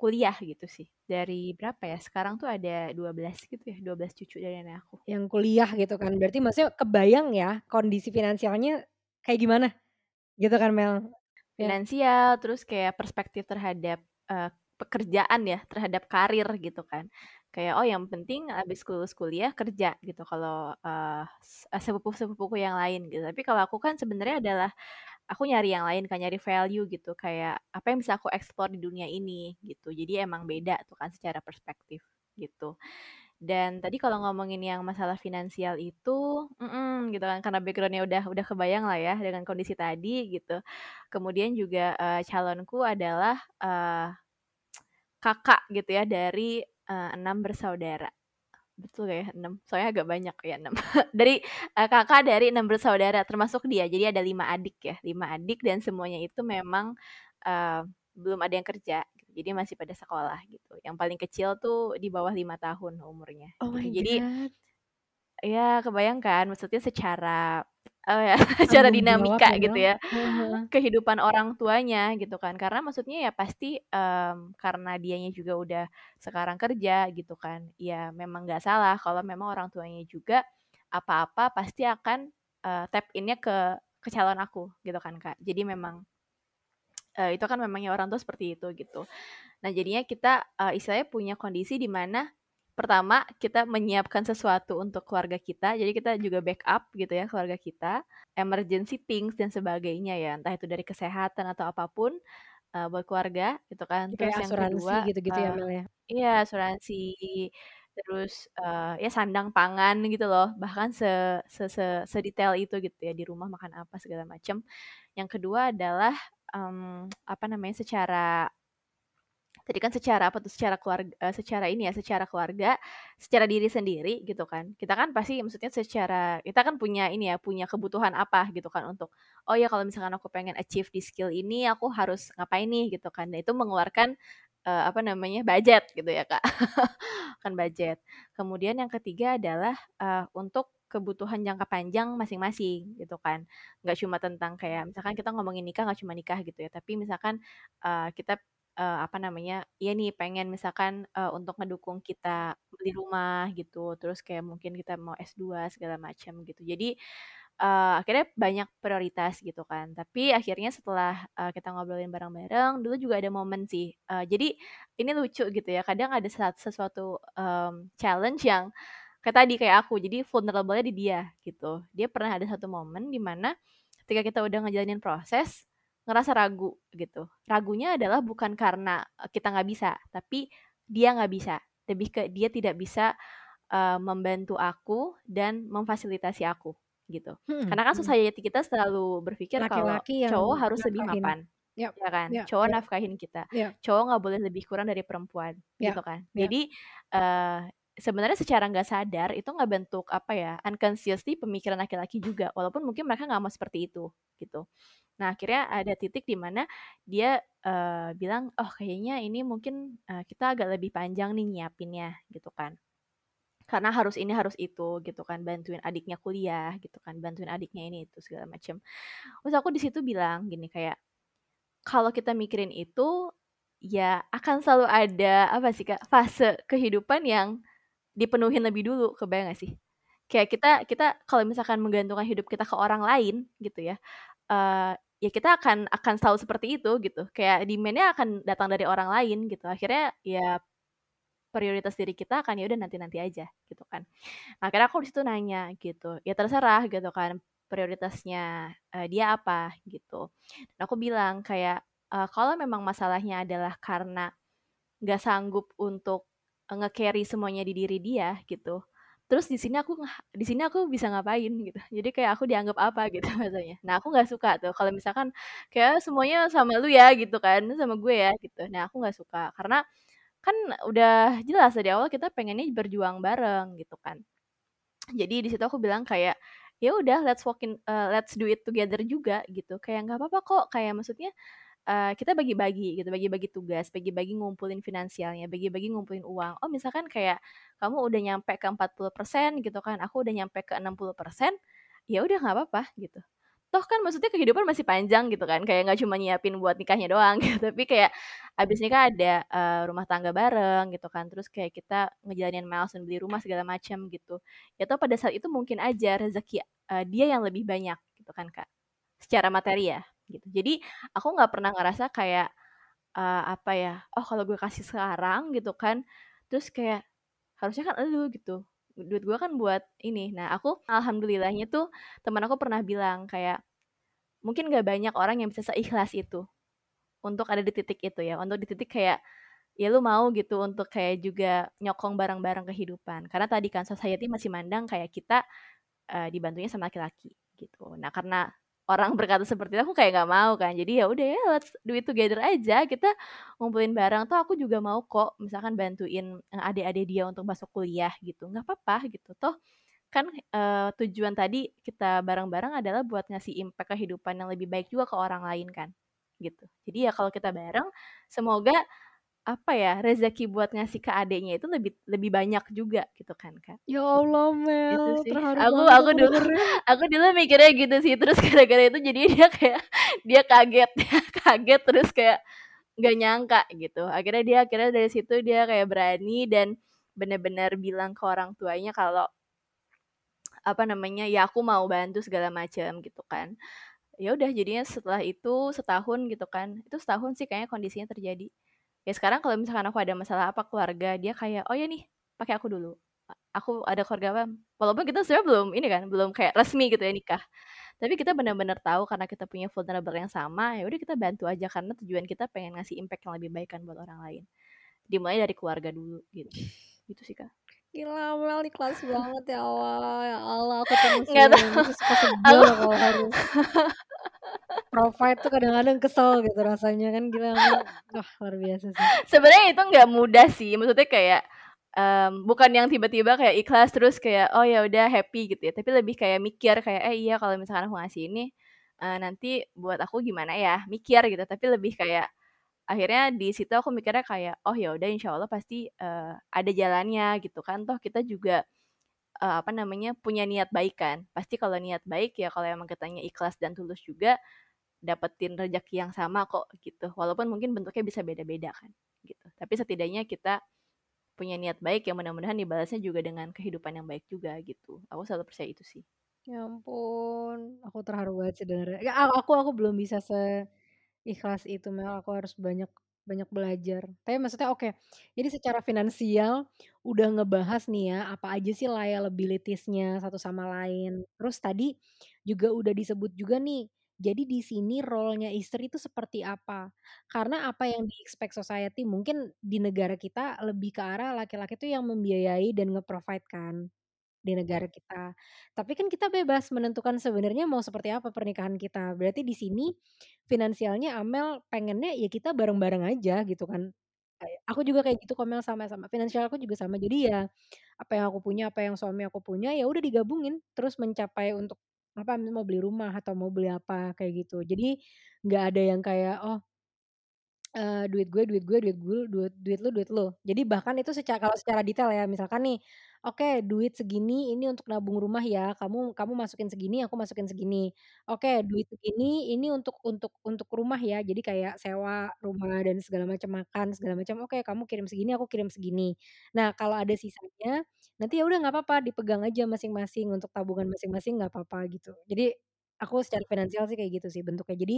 S1: kuliah gitu sih. Dari berapa ya? Sekarang tuh ada 12 gitu ya, 12 cucu dari nenek aku.
S2: Yang kuliah gitu kan. Berarti maksudnya kebayang ya kondisi finansialnya kayak gimana? Gitu kan Mel?
S1: Ya. Finansial, terus kayak perspektif terhadap uh, pekerjaan ya, terhadap karir gitu kan. Kayak oh yang penting habis lulus kuliah kerja gitu kalau uh, sepupu-sepupuku yang lain gitu. Tapi kalau aku kan sebenarnya adalah aku nyari yang lain kan nyari value gitu kayak apa yang bisa aku explore di dunia ini gitu. Jadi emang beda tuh kan secara perspektif gitu. Dan tadi kalau ngomongin yang masalah finansial itu mm -mm, gitu kan karena backgroundnya udah udah kebayang lah ya dengan kondisi tadi gitu. Kemudian juga uh, calonku adalah uh, kakak gitu ya dari uh, enam bersaudara betul gak ya enam soalnya agak banyak ya enam dari uh, kakak dari enam bersaudara termasuk dia jadi ada lima adik ya lima adik dan semuanya itu memang uh, belum ada yang kerja gitu. jadi masih pada sekolah gitu yang paling kecil tuh di bawah lima tahun umurnya
S2: oh
S1: gitu. jadi
S2: God.
S1: ya kebayangkan maksudnya secara oh ya cara dinamika ya, gitu ya. kehidupan orang tuanya gitu kan. Karena maksudnya ya pasti um, karena dianya juga udah sekarang kerja gitu kan ya memang nggak salah kalau memang orang tuanya juga apa-apa pasti akan uh, tap innya ke ke calon aku gitu kan kak. Jadi memang uh, itu kan memangnya orang tua seperti itu gitu. Nah jadinya kita uh, istilahnya punya kondisi di mana pertama kita menyiapkan sesuatu untuk keluarga kita. Jadi kita juga backup gitu ya keluarga kita, emergency things dan sebagainya ya, entah itu dari kesehatan atau apa pun uh, buat keluarga gitu kan. Terus
S2: kayak
S1: yang
S2: asuransi
S1: kedua,
S2: gitu-gitu ya,
S1: uh,
S2: Mel, ya?
S1: iya asuransi, terus, uh, ya sandang pangan gitu loh, bahkan se se se sedetail itu gitu ya, di rumah makan apa segala macam. Yang kedua adalah, um, apa namanya, secara tadi kan secara apa tuh, secara keluarga uh, secara ini ya, secara keluarga, secara diri sendiri gitu kan. Kita kan pasti maksudnya secara kita kan punya ini ya, punya kebutuhan apa gitu kan untuk, oh ya kalau misalkan aku pengen achieve di skill ini, aku harus ngapain nih gitu kan. Dan itu mengeluarkan, uh, apa namanya, budget gitu ya, Kak. kan budget. Kemudian yang ketiga adalah, uh, untuk kebutuhan jangka panjang masing-masing gitu kan. Nggak cuma tentang kayak misalkan kita ngomongin nikah nggak cuma nikah gitu ya, tapi misalkan, uh, kita uh, apa namanya, ya nih pengen misalkan, uh, untuk ngedukung kita beli rumah gitu, terus kayak mungkin kita mau S2 segala macam gitu. Jadi, uh, akhirnya banyak prioritas gitu kan. Tapi akhirnya setelah, uh, kita ngobrolin bareng-bareng, dulu juga ada momen sih, uh, jadi ini lucu gitu ya, kadang ada sesuatu, um, challenge yang kayak tadi, kayak aku, jadi vulnerable-nya di dia gitu. Dia pernah ada satu momen di mana ketika kita udah ngejalanin proses ngerasa ragu gitu. Ragunya adalah bukan karena kita nggak bisa, tapi dia nggak bisa. Lebih ke dia tidak bisa uh, membantu aku dan memfasilitasi aku gitu. Hmm, Karena kan hmm. society kita selalu berpikir kalau cowok harus lebih mapan. Yep. Ya kan, yep. cowok yep. nafkahin kita, yep. cowok nggak boleh lebih kurang dari perempuan, yep. gitu kan. Yep. Jadi uh, sebenarnya secara nggak sadar itu nggak bentuk apa ya unconsciously pemikiran laki-laki juga walaupun mungkin mereka nggak mau seperti itu gitu. Nah akhirnya ada titik di mana dia uh, bilang oh kayaknya ini mungkin uh, kita agak lebih panjang nih nyiapinnya gitu kan. Karena harus ini harus itu gitu kan bantuin adiknya kuliah gitu kan bantuin adiknya ini itu segala macam terus aku di situ bilang gini kayak kalau kita mikirin itu ya akan selalu ada apa sih kak fase kehidupan yang dipenuhin lebih dulu, kebayang gak sih? Kayak kita kita kalau misalkan menggantungkan hidup kita ke orang lain gitu ya, uh, ya kita akan akan selalu seperti itu gitu. Kayak demand-nya akan datang dari orang lain gitu. Akhirnya ya prioritas diri kita akan ya udah nanti-nanti aja gitu kan. Akhirnya aku di situ nanya gitu. Ya terserah gitu kan prioritasnya uh, dia apa gitu. Dan aku bilang kayak uh, kalau memang masalahnya adalah karena nggak sanggup untuk nge-carry semuanya di diri dia gitu. Terus di sini aku di sini aku bisa ngapain gitu. Jadi kayak aku dianggap apa gitu rasanya nah aku nggak suka tuh. Kalau misalkan kayak semuanya sama lu ya gitu kan sama gue ya gitu. Nah aku nggak suka. Karena kan udah jelas dari awal kita pengennya berjuang bareng gitu kan. Jadi di situ aku bilang kayak ya udah let's walk in uh, let's do it together juga gitu. Kayak nggak apa-apa kok. Kayak maksudnya uh, kita bagi-bagi gitu, bagi-bagi tugas, bagi-bagi ngumpulin finansialnya, bagi-bagi ngumpulin uang. Oh, misalkan kayak kamu udah nyampe ke 40% gitu kan, aku udah nyampe ke 60%, ya udah nggak apa-apa gitu. Toh kan maksudnya kehidupan masih panjang gitu kan, kayak nggak cuma nyiapin buat nikahnya doang gitu, tapi kayak abis nikah ada uh, rumah tangga bareng gitu kan, terus kayak kita ngejalanin milestone beli rumah segala macam gitu. Ya toh pada saat itu mungkin aja rezeki uh, dia yang lebih banyak gitu kan kak, secara materi ya gitu. Jadi aku nggak pernah ngerasa kayak uh, apa ya, oh kalau gue kasih sekarang gitu kan, terus kayak harusnya kan elu gitu. Duit gue kan buat ini. Nah aku alhamdulillahnya tuh teman aku pernah bilang kayak mungkin gak banyak orang yang bisa seikhlas itu untuk ada di titik itu ya, untuk di titik kayak ya lu mau gitu untuk kayak juga nyokong barang-barang kehidupan. Karena tadi kan society masih mandang kayak kita uh, dibantunya sama laki-laki gitu. Nah karena orang berkata seperti itu aku kayak nggak mau kan. Jadi ya udah ya let's do it together aja. Kita ngumpulin barang toh aku juga mau kok misalkan bantuin eh, adik-adik dia untuk masuk kuliah gitu. Nggak apa-apa gitu. Toh kan uh, tujuan tadi kita bareng-bareng adalah buat ngasih impact kehidupan yang lebih baik juga ke orang lain kan gitu. Jadi ya kalau kita bareng semoga apa ya rezeki buat ngasih ke adeknya itu lebih lebih banyak juga gitu kan kak?
S2: Ya Allah Mel gitu
S1: sih. aku aku dulu aku dulu mikirnya gitu sih terus gara-gara itu jadi dia kayak dia kaget dia kaget terus kayak nggak nyangka gitu. Akhirnya dia akhirnya dari situ dia kayak berani dan benar-benar bilang ke orang tuanya kalau apa namanya ya aku mau bantu segala macam gitu kan. Ya udah jadinya setelah itu setahun gitu kan. Itu setahun sih kayaknya kondisinya terjadi ya sekarang kalau misalkan aku ada masalah apa keluarga dia kayak oh ya nih pakai aku dulu. Aku ada keluarga apa walaupun kita sebenarnya belum ini kan belum kayak resmi gitu ya nikah. Tapi kita benar-benar tahu karena kita punya vulnerable yang sama ya udah kita bantu aja karena tujuan kita pengen ngasih impact yang lebih baik kan buat orang lain. Dimulai dari keluarga dulu gitu. Gitu sih kak
S2: Gila, Mel di kelas banget ya Allah. Ya Allah, aku tuh Nggak tahu. suka sebel aku... kalau harus provide tuh kadang-kadang kesel gitu rasanya kan gila. Wah, luar biasa sih.
S1: Sebenarnya itu nggak mudah sih. Maksudnya kayak um, bukan yang tiba-tiba kayak ikhlas terus kayak oh ya udah happy gitu ya. Tapi lebih kayak mikir kayak eh iya kalau misalkan aku ngasih ini uh, nanti buat aku gimana ya? Mikir gitu. Tapi lebih kayak akhirnya di situ aku mikirnya kayak oh ya udah insya Allah pasti uh, ada jalannya gitu kan. Toh kita juga uh, apa namanya punya niat baik kan. Pasti kalau niat baik ya kalau emang kitanya ikhlas dan tulus juga dapetin rezeki yang sama kok gitu. Walaupun mungkin bentuknya bisa beda-beda kan gitu. Tapi setidaknya kita punya niat baik yang mudah-mudahan dibalasnya juga dengan kehidupan yang baik juga gitu. Aku selalu percaya itu sih.
S2: Ya ampun aku terharu banget sih dengar aku aku belum bisa se Ikhlas itu Mel, aku harus banyak banyak belajar. Tapi maksudnya oke, jadi secara finansial udah ngebahas nih ya, apa aja sih liabilities-nya satu sama lain. Terus tadi juga udah disebut juga nih, jadi di sini role-nya istri itu seperti apa. Karena apa yang di-expect society mungkin di negara kita lebih ke arah laki-laki tuh yang membiayai dan nge-provide kan di negara kita. Tapi kan kita bebas menentukan sebenarnya mau seperti apa pernikahan kita. Berarti di sini finansialnya Amel pengennya ya kita bareng-bareng aja gitu kan. Aku juga kayak gitu Komel sama-sama. Finansial aku juga sama. Jadi ya apa yang aku punya, apa yang suami aku punya ya udah digabungin terus mencapai untuk apa mau beli rumah atau mau beli apa kayak gitu. Jadi nggak ada yang kayak oh uh, duit gue, duit gue, duit gue, duit duit lu, duit lu. Jadi bahkan itu secara kalau secara detail ya, misalkan nih, oke duit segini ini untuk nabung rumah ya, kamu kamu masukin segini, aku masukin segini. Oke duit segini ini untuk untuk untuk rumah ya, jadi kayak sewa rumah dan segala macam, makan segala macam, oke kamu kirim segini, aku kirim segini. Nah kalau ada sisanya, nanti ya udah nggak apa-apa dipegang aja masing-masing untuk tabungan masing-masing nggak apa-apa gitu. Jadi aku secara finansial sih kayak gitu sih bentuknya. Jadi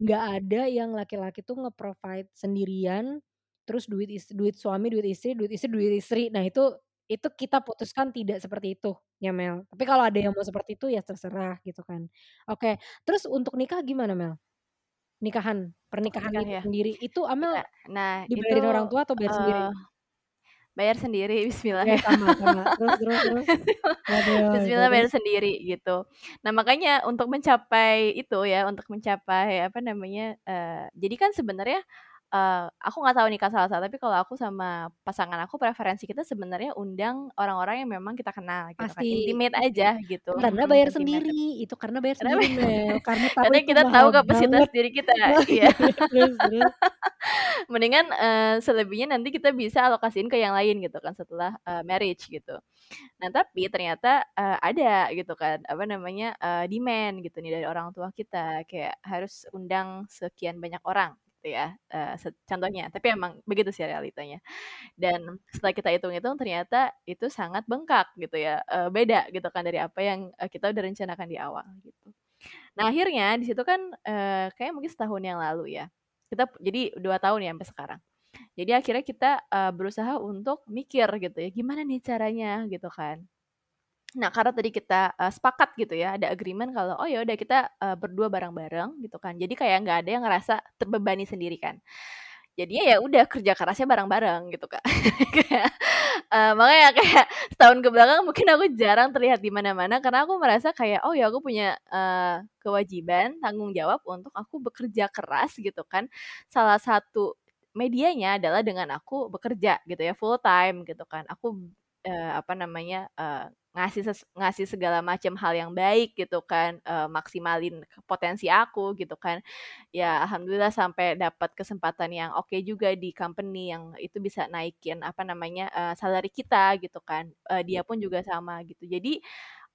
S2: nggak ada yang laki-laki tuh nge-provide sendirian, terus duit is duit suami, duit istri, duit istri, duit istri. Nah itu itu kita putuskan tidak seperti itu ya Mel. Tapi kalau ada yang mau seperti itu ya terserah gitu kan. Oke, terus untuk nikah gimana Mel? Nikahan, pernikahan itu ya? sendiri itu Amel nah, dibayarin itu, orang tua atau bayar uh, sendiri?
S1: Bayar sendiri Bismillah. Ya, sama, sama. terus terus terus. Bismillah bayar sendiri gitu. Nah makanya untuk mencapai itu ya untuk mencapai apa namanya uh, jadi kan sebenarnya uh, aku nggak tahu nikah salah salah tapi kalau aku sama pasangan aku preferensi kita sebenarnya undang orang-orang yang memang kita kenal gitu kan. Pasti. kan intimate aja gitu
S2: karena bayar hmm, sendiri itu karena bayar karena sendiri bayar. karena
S1: tahu karena kita tahu kapasitas banget. diri kita ya terus, terus. mendingan uh, selebihnya nanti kita bisa alokasiin ke yang lain gitu kan setelah uh, marriage gitu nah tapi ternyata uh, ada gitu kan apa namanya uh, demand gitu nih dari orang tua kita kayak harus undang sekian banyak orang gitu ya uh, contohnya tapi emang begitu sih realitanya. Dan setelah kita hitung-hitung ternyata itu sangat bengkak gitu ya uh, beda gitu kan dari apa yang kita udah rencanakan di awal gitu. Nah akhirnya di situ kan uh, kayak mungkin setahun yang lalu ya kita jadi dua tahun ya sampai sekarang. Jadi akhirnya kita uh, berusaha untuk mikir gitu ya gimana nih caranya gitu kan Nah, karena tadi kita uh, sepakat gitu ya, ada agreement kalau oh ya udah kita uh, berdua bareng-bareng gitu kan. Jadi kayak nggak ada yang ngerasa terbebani sendiri kan. Jadinya ya udah kerja kerasnya bareng-bareng gitu kak. kayak, uh, makanya kayak setahun ke belakang mungkin aku jarang terlihat di mana-mana karena aku merasa kayak oh ya aku punya uh, kewajiban tanggung jawab untuk aku bekerja keras gitu kan. Salah satu medianya adalah dengan aku bekerja gitu ya full time gitu kan. Aku uh, apa namanya uh, ngasih ses ngasih segala macam hal yang baik gitu kan, uh, maksimalin potensi aku gitu kan. Ya alhamdulillah sampai dapat kesempatan yang oke okay juga di company yang itu bisa naikin apa namanya, uh, salary kita gitu kan, uh, dia pun juga sama gitu. Jadi,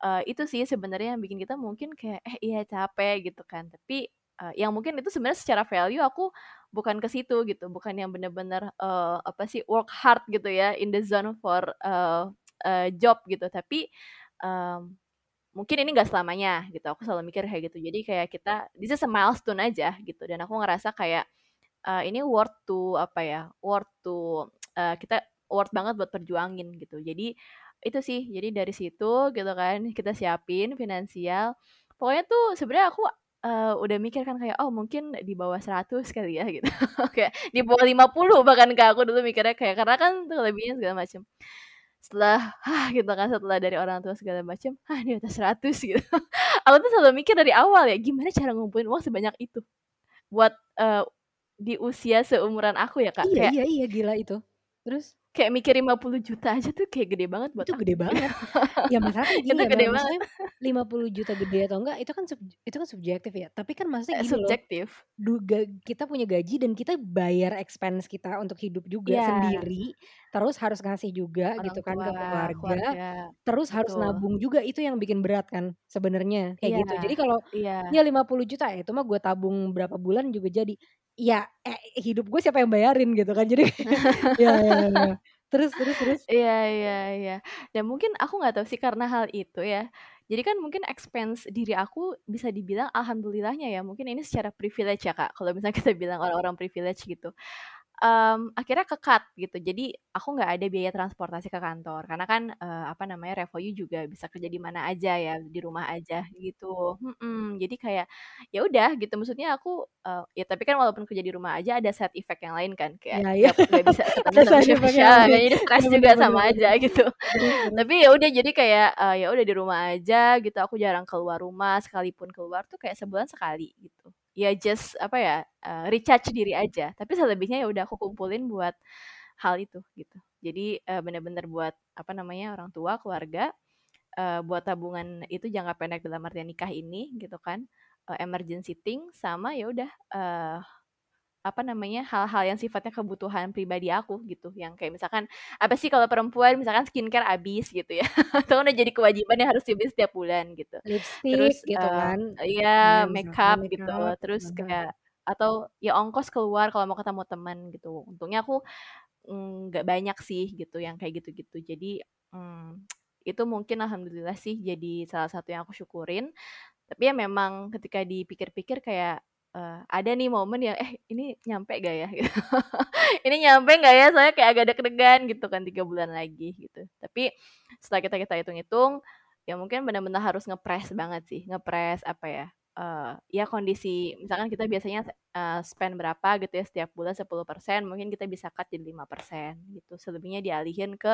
S1: uh, itu sih sebenarnya yang bikin kita mungkin kayak, "Eh, iya capek," gitu kan. Tapi, uh, yang mungkin itu sebenarnya secara value aku bukan ke situ gitu, bukan yang bener-bener, uh, apa sih, work hard gitu ya, in the zone for, uh, uh, job gitu tapi um, mungkin ini gak selamanya gitu aku selalu mikir kayak gitu jadi kayak kita this is a milestone aja gitu dan aku ngerasa kayak uh, ini worth to apa ya worth to uh, kita worth banget buat perjuangin gitu. Jadi itu sih, jadi dari situ gitu kan kita siapin finansial. Pokoknya tuh sebenarnya aku, eee, udah mikir kan kayak, "Oh mungkin di bawah 100 kali ya," gitu. Kayak di bawah 50 bahkan Kak, aku dulu mikirnya kayak karena kan kelebihan segala macem. Setelah, hah, gitu kan, setelah dari orang tua segala macem, "Hah, di atas 100," gitu. Aku tuh selalu mikir dari awal ya, gimana cara ngumpulin uang sebanyak itu? Buat, eee, di usia seumuran aku ya, Kak,
S2: Iya
S1: kayak
S2: iya iya, gila itu. Terus?
S1: Kayak mikir Rp50.000.000 aja tuh kayak gede banget buat
S2: Itu
S1: aku
S2: gede banget. Ya kan
S1: Itu
S2: ya
S1: gede banget.
S2: maksudnya Rp50.000.000 gede atau enggak itu kan sub itu kan subjektif ya. Tapi kan maksudnya gini
S1: subjektif.
S2: du ga kita punya gaji dan kita bayar expense kita untuk hidup juga
S1: Iya.
S2: sendiri, terus harus ngasih juga
S1: Orang
S2: gitu kan
S1: tua,
S2: ke keluarga,
S1: keluarga,
S2: terus harus
S1: betul.
S2: nabung juga, itu yang bikin berat kan sebenarnya, kayak
S1: Iya
S2: gitu. Jadi kalau,
S1: iya.
S2: ya Rp50.000.000 ya itu mah gue tabung berapa bulan juga jadi. Ya, eh, hidup gue siapa yang bayarin gitu kan, jadi ya ya ya. Terus terus terus?
S1: Iya iya iya. Dan mungkin aku nggak tahu sih karena hal itu ya, jadi kan mungkin expense diri aku bisa dibilang alhamdulillahnya ya, mungkin ini secara privilege ya, Kak, kalau misalnya kita bilang orang-orang privilege gitu. Mmm, akhirnya ke-cut gitu. Jadi aku nggak ada biaya transportasi ke kantor karena kan, eee, apa namanya, Revoyu juga bisa kerja di mana aja ya, di rumah aja gitu, mhm. Jadi kayak, ya udah gitu, maksudnya aku, eee, ya tapi kan walaupun kerja di rumah aja ada side effect yang lain kan, kayak nggak nggak bisa ketemu sama
S2: lain.
S1: jadi stres juga sama aja gitu. Tapi ya udah jadi kayak, eee, ya udah di rumah aja gitu, aku jarang keluar rumah, sekalipun keluar tuh kayak sebulan sekali gitu. Ya just apa ya, eee, recharge diri aja, tapi selebihnya ya udah aku kumpulin buat hal itu gitu. Jadi, eee, bener-bener buat apa namanya, orang tua, keluarga, eee, buat tabungan itu jangka pendek dalam artian nikah ini gitu kan, eee, emergency thing sama ya udah, eee, apa namanya, hal-hal yang sifatnya kebutuhan pribadi aku gitu, yang kayak misalkan apa sih kalau perempuan misalkan skincare habis gitu ya, kan udah jadi kewajiban yang harus dibeli setiap bulan gitu.
S2: Lipstik
S1: Terus,
S2: gitu
S1: eee
S2: kan, ya
S1: iya,
S2: misalkan
S1: makeup gitu,
S2: makeup,
S1: terus
S2: heeh.
S1: kayak atau ya ongkos keluar kalau mau ketemu temen gitu. Untungnya aku, mmm, nggak banyak sih gitu yang kayak gitu-gitu. Jadi, mmm, itu mungkin alhamdulillah sih jadi salah satu yang aku syukurin. Tapi ya memang ketika dipikir-pikir kayak, eee, ada nih momen yang, "Eh, ini nyampe nggak ya?" Gitu. "Ini nyampe nggak ya?" Soalnya kayak agak deg-degan gitu kan 3 bulan lagi gitu. Tapi setelah kita kita hitung-hitung, ya mungkin bener-bener harus ngepres banget sih, ngepres apa ya, eee, ya kondisi misalkan kita biasanya, eee, spend berapa gitu ya setiap bulan 10%, mungkin kita bisa cut jadi 5% gitu, selebihnya dialihin ke,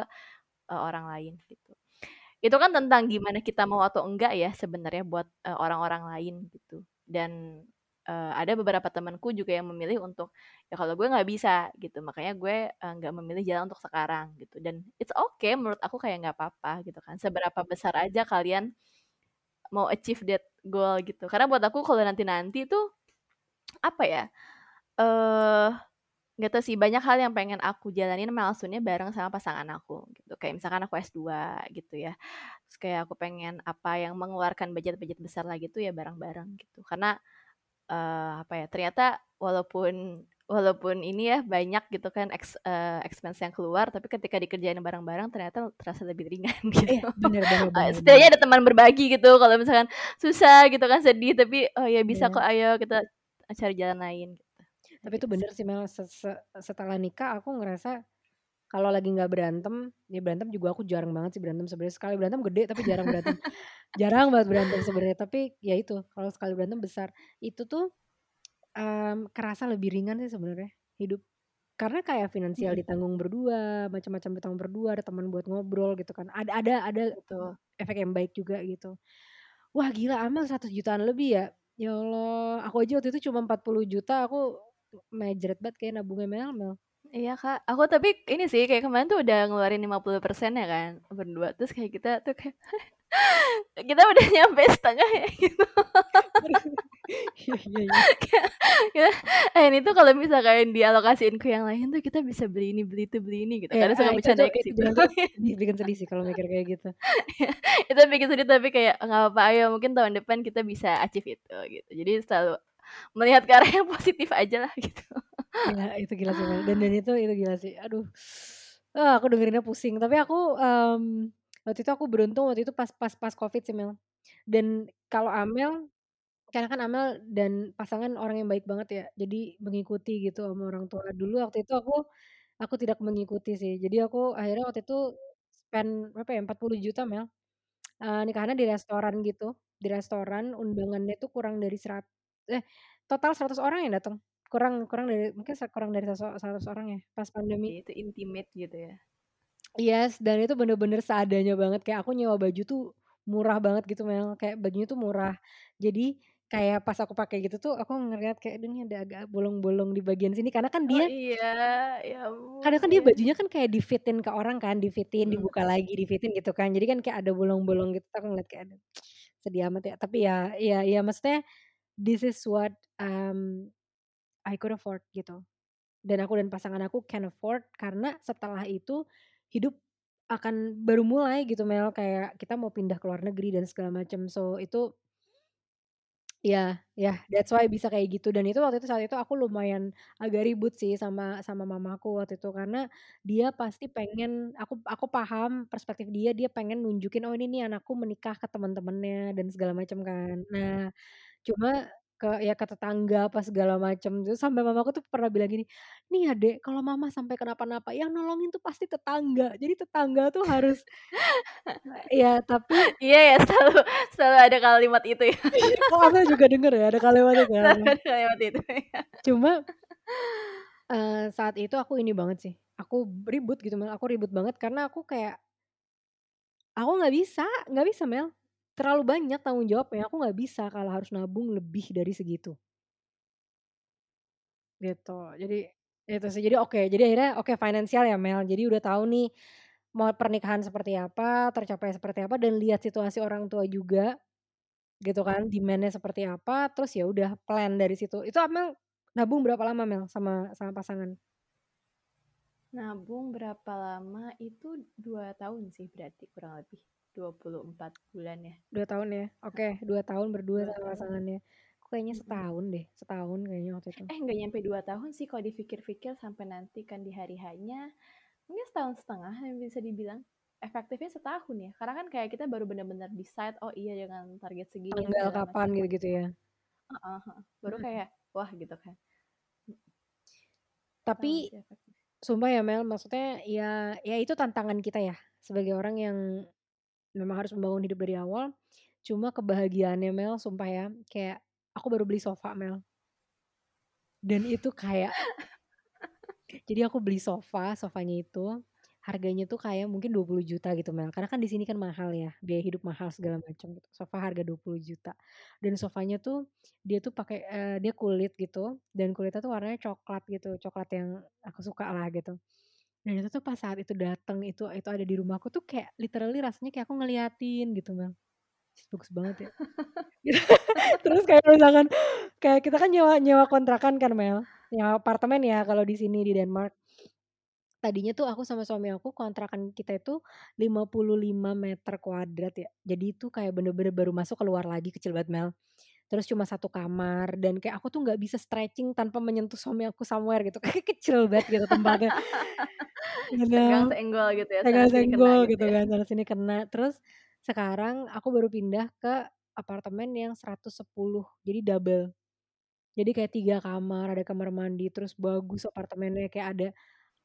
S1: eee, orang lain gitu. Itu kan tentang gimana kita mau atau enggak ya sebenarnya buat, orang-orang lain gitu. Dan, eee, ada beberapa temenku juga yang memilih untuk, "Ya kalau gue nggak bisa," gitu, "makanya gue, eee, nggak memilih jalan untuk sekarang," gitu. Dan it's okay menurut aku kayak nggak apa-apa gitu kan, seberapa besar aja kalian mau achieve that goal gitu. Karena buat aku kalau nanti-nanti tuh, apa ya, eee, nggak tahu sih, banyak hal yang pengen aku jalanin milestone-nya bareng sama pasangan aku gitu. Kayak misalkan aku S2 gitu ya, terus kayak aku pengen apa yang mengeluarkan budget-budget besar lagi tuh ya bareng-bareng gitu. Karena, eee, apa ya, ternyata walaupun walaupun ini ya banyak gitu kan ex eee, expense yang keluar, tapi ketika dikerjain bareng-bareng ternyata terasa lebih ringan
S2: Iya,
S1: gitu.
S2: bener bener
S1: Eee,
S2: bener bener.
S1: setidaknya ada teman berbagi gitu kalau misalkan susah gitu kan, sedih, tapi, "Oh ya bisa
S2: Iya.
S1: kok, ayo kita cari jalan lain," gitu.
S2: Tapi itu
S1: gitu
S2: bener
S1: sih.
S2: Mel, se se setelah nikah aku ngerasa kalau lagi nggak berantem, ya berantem juga aku jarang banget sih berantem sebenarnya, sekali berantem gede tapi jarang berantem. Jarang banget berantem sebenarnya, tapi ya itu, kalau sekali berantem besar. Itu tuh, mmm, kerasa lebih ringan sih sebenarnya hidup. Karena kayak finansial
S1: Mhm.
S2: ditanggung berdua, macam-macam ditanggung berdua, ada teman buat ngobrol gitu kan. Ada ada ada
S1: Betul.
S2: efek yang baik juga gitu. Wah gila Amel Rp100.000.000-an lebih ya? Ya Allah, aku aja waktu itu cuma Rp40.000.000 aku mejret banget kayak nabungnya Mel, Mel.
S1: Iya, Kak. Aku tapi ini sih, kayak kemarin tuh udah ngeluarin 50% ya kan, berdua. Terus kayak kita tuh kayak kita udah nyampe setengah ya gitu.
S2: Iya iya iya.
S1: Kayak ya, eh, ini tuh kalau misalkan dialokasiin ke yang lain tuh kita bisa beli ini, beli itu, beli ini gitu.
S2: Iya,
S1: Kadang suka
S2: itu
S1: bercandanya ke
S2: itu
S1: situ.
S2: sedih, bikin sedih sih kalau mikir kayak gitu.
S1: Itu bikin sedih tapi kayak, "Nggak apa-apa, ayo mungkin tahun depan kita bisa achieve itu," gitu. Jadi selalu melihat ke arah yang positif ajalah gitu.
S2: Iya, itu gila sih Mel, dan dan itu itu gila sih. Aduh, ah, aku dengerinnya pusing. Tapi aku, mmm, waktu itu aku beruntung waktu itu pas pas pas Covid sih Mel. Dan kalau Amel, karena kan Amel dan pasangan orang yang baik banget ya, jadi mengikuti gitu sama orang tua. Dulu waktu itu aku Aku tidak mengikuti sih. Jadi aku akhirnya waktu itu spend berapa ya, 40.000.000 Mel, eee, nikahannya di restoran gitu, di restoran undangannya tuh kurang dari serat eh, total 100 orang yang dateng, kurang kurang dari mungkin kurang dari 100 orang ya, pas pandemi.
S1: Itu intimate gitu ya?
S2: Yes, dan itu bener-bener seadanya banget, kayak aku nyewa baju tuh murah banget gitu Mel, kayak bajunya tuh murah. Jadi kayak pas aku pakai gitu tuh aku ngeliat kayak, "Aduh ini ada agak bolong-bolong di bagian sini," karena kan
S1: Oh
S2: dia
S1: iya, ya ampun,
S2: kadang kan dia
S1: iya.
S2: bajunya kan kayak di-fit-in ke orang kan, di-fit-in,
S1: Mhm.
S2: dibuka lagi, di-fit-in gitu kan. Jadi kan kayak ada bolong-bolong gitu, aku ngeliat kayak, "Aduh sedih amat ya." Tapi ya ya ya maksudnya this is what, mmm, I could afford gitu. Dan aku dan pasangan aku can afford karena setelah itu hidup akan baru mulai gitu Mel, kayak kita mau pindah ke luar negeri dan segala macem. So itu Iya iya, that's why bisa kayak gitu dan itu waktu itu saat itu aku lumayan agak ribut sih sama sama mamaku waktu itu, karena dia pasti pengen aku aku paham perspektif dia, dia pengen nunjukin, "Oh ini nih anakku menikah ke temen-temennya," dan segala macem kan. Nah, cuma ke ya ke tetangga apa segala macem, terus sampai mamaku tuh pernah bilang gini, "Nih ya Dek, kalau mama sampai kenapa-napa yang nolongin tuh pasti tetangga, jadi tetangga tuh harus" iya tapi
S1: Iya ya, selalu selalu ada kalimat itu ya.
S2: Iya, kok Amel juga denger ya ada kalimat itu ya?
S1: Selalu ada kalimat itu ya.
S2: Cuma eee, saat itu aku ini banget sih, aku ribut gitu Mel, aku ribut banget karena aku kayak aku nggak bisa nggak bisa Mel, terlalu banyak tanggung jawabnya, aku nggak bisa kalau harus nabung lebih dari segitu. Gitu, jadi itu sih, jadi oke, jadi akhirnya oke finansial ya Mel, jadi udah tahu nih mau pernikahan seperti apa, tercapai seperti apa, dan lihat situasi orang tua juga, gitu kan, demand-nya seperti apa, terus ya udah plan dari situ. Itu Amel nabung berapa lama Mel sama sama pasangan?
S1: Nabung berapa lama, itu 2 tahun sih berarti kurang lebih, 24 bulan ya.
S2: 2 tahun ya, oke 2 tahun berdua
S1: 2
S2: sama pasangannya. Aku kayaknya setahun deh, setahun kayaknya waktu itu.
S1: Eh, nggak nyampe 2 tahun sih kalau dipikir-pikir sampai nanti kan di hari H-nya, mungkin setahun setengah yang bisa dibilang. Efektifnya setahun ya, karena kan kayak kita baru bener-bener decide, "Oh iya dengan target segini,"
S2: Tanggal kapan gitu-gitu ya?
S1: Heeh heeh, baru kayak, wah gitu kan.
S2: Tapi, sumpah ya Mel, maksudnya ya ya itu tantangan kita ya, sebagai orang yang memang harus membangun hidup dari awal, cuma kebahagiaannya Mel, sumpah ya, kayak aku baru beli sofa Mel. Dan itu kayak jadi aku beli sofa, sofanya itu harganya tuh kayak mungkin 20.000.000 gitu Mel, karena kan di sini kan mahal ya, biaya hidup mahal segala macam gitu, sofa harga 20.000.000 dan sofanya tuh dia tuh pakai, eee, dia kulit gitu, dan kulitnya tuh warnanya coklat gitu, coklat yang aku suka lah gitu. Dan itu tuh pas saat itu dateng, itu itu ada di rumahku tuh kayak literally rasanya kayak aku ngeliatin gitu "Ih bagus banget ya." Terus kayak misalkan, kayak kita kan nyewa nyewa kontrakan kan Mel, nyewa apartemen ya kalau di sini di Denmark. Tadinya tuh aku sama suami aku kontrakan kita itu 55 meter kuadrat ya, jadi itu kayak bener-bener baru masuk keluar lagi kecil banget Mel. Terus cuma 1 kamar dan kayak aku tuh nggak bisa stretching tanpa menyentuh suami aku somewhere gitu, kayaknya kecil banget gitu tempatnya. Bener,
S1: senggol gitu ya, kena
S2: senggol-senggol
S1: gitu
S2: gitu
S1: ya.
S2: kan, sana sini kena. Terus sekarang aku baru pindah ke apartemen yang 110, jadi double. Jadi kayak 3 kamar, ada kamar mandi, terus bagus apartemennya, kayak ada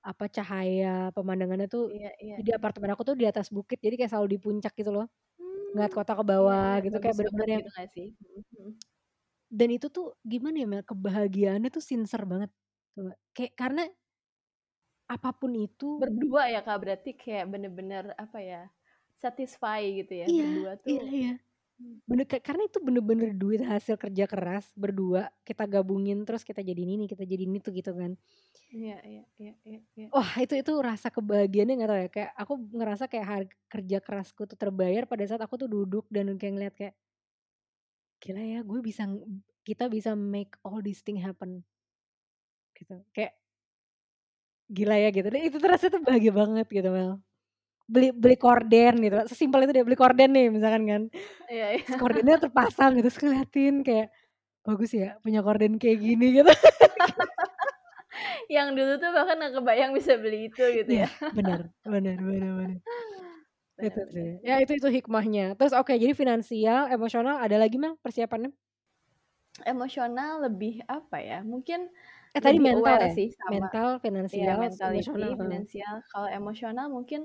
S2: apa, cahaya, pemandangannya tuh
S1: Iya iya
S2: jadi apartemen aku tuh di atas bukit, jadi kayak selalu di puncak gitu loh, ngeliat kota ke
S1: iya
S2: bawah
S1: iya,
S2: gitu, kayak bener-bener yang
S1: gitu sih? Mhm mhm.
S2: Dan itu tuh gimana ya Mel, kebahagiaannya tuh sincere banget? Kayak karena apa pun itu
S1: Berdua ya Kak, berarti kayak bener-bener apa ya, satisfy gitu ya,
S2: Iya
S1: berdua
S2: iya
S1: tuh
S2: iya,
S1: mmm.
S2: Bener ka karena itu bener-bener duit hasil kerja keras berdua, kita gabungin terus kita jadiin ini, kita jadiin itu gitu kan.
S1: Iya iya iya iya iya.
S2: Wah itu itu rasa kebahagiaannya nggak tahu ya, kayak aku ngerasa kayak har kerja kerasku tuh terbayar pada saat aku tuh duduk dan kayak ngeliat kayak gila ya gue bisa kita bisa make all this thing happen. Gitu, kayak gila ya gitu, dan itu tuh rasanya tuh bahagia banget gitu Mel. Beli beli korden gitu, sesimpel itu deh, beli korden nih misalkan kan,
S1: Iya iya.
S2: kordennya terpasang gitu, terus ngeliatin kayak, bagus ya punya korden kayak gini gitu.
S1: Yang dulu tuh bahkan nggak kebayang bisa beli itu gitu ya.
S2: bener bener bener bener.
S1: Bener
S2: Itu sih,
S1: bener
S2: ya itu itu hikmahnya. Terus oke, jadi finansial, emosional, ada lagi Mel persiapannya?
S1: Emosional lebih apa ya, mungkin
S2: Eh, tadi mental ya?
S1: sih sama
S2: Mental,
S1: iya
S2: finansial,
S1: mentality,
S2: emosional, heeh.
S1: finansial, kalau emosional mungkin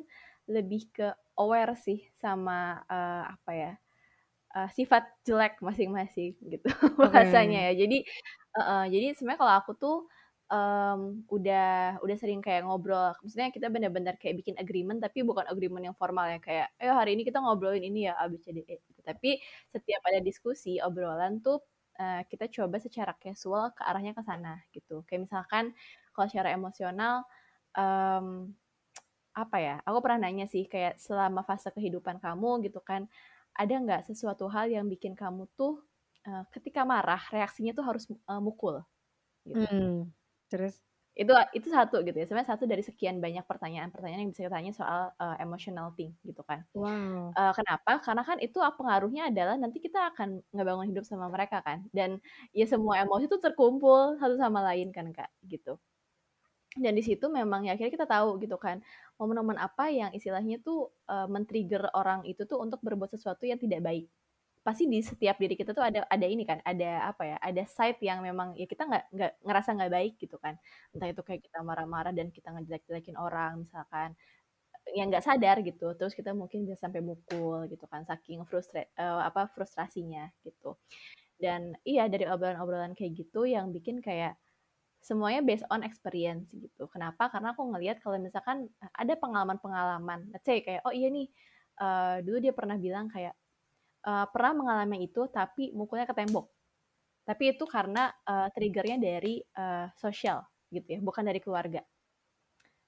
S1: lebih ke aware sih sama, eee, apa ya, eee, sifat jelek masing-masing gitu bahasanya
S2: Oke.
S1: ya. Jadi heeh, jadi sebenarnya kalau aku tuh, mmm, udah udah sering kayak ngobrol, maksudnya kita bener-bener kayak bikin agreement, tapi bukan agreement yang formal ya, kayak, "Ayo hari ini kita ngobrolin ini ya, A, B, C, D, E," gitu. Tapi setiap ada diskusi, obrolan tuh, eee, kita coba secara casual ke arahnya ke sana gitu. Kayak misalkan kalau secara emosional, mmm, apa ya, aku pernah nanya sih kayak, "Selama fase kehidupan kamu gitu kan, ada nggak sesuatu hal yang bikin kamu tuh, eee, ketika marah reaksinya tuh harus, eee, mukul?" Gitu.
S2: Mmm, terus?
S1: Itu itu satu gitu ya, sebenarnya satu dari sekian banyak pertanyaan-pertanyaan yang bisa ditanya soal, eee, emotional thing gitu kan.
S2: Wow.
S1: Eee, kenapa? Karena kan itu pengaruhnya adalah nanti kita akan ngebangun hidup sama mereka kan, dan ya semua emosi tuh terkumpul satu sama lain kan, Kak, gitu. Dan di situ memang ya akhirnya kita tahu gitu kan, momen-momen apa yang istilahnya tuh, eee, men-trigger orang itu tuh untuk berbuat sesuatu yang tidak baik. Pasti di setiap diri kita tuh ada ada ini kan, ada apa ya, ada side yang memang ya kita nggak nggak ngerasa nggak baik gitu kan. Entah itu kayak kita marah-marah dan kita ngejelek-jelekin orang misalkan, yang nggak sadar gitu, terus kita mungkin bisa sampai mukul gitu kan, saking frustra eee, apa, frustrasinya gitu. Dan iya dari obrolan-obrolan kayak gitu yang bikin kayak semuanya based on experience gitu. Kenapa? Karena aku ngelihat kalau misalkan ada pengalaman-pengalaman, let's say kayak, "Oh iya nih, eee, dulu dia pernah bilang kayak, eee, pernah mengalami itu tapi mukulnya ke tembok." Tapi itu karena, eee, trigger-nya dari, eee, sosial gitu ya, bukan dari keluarga.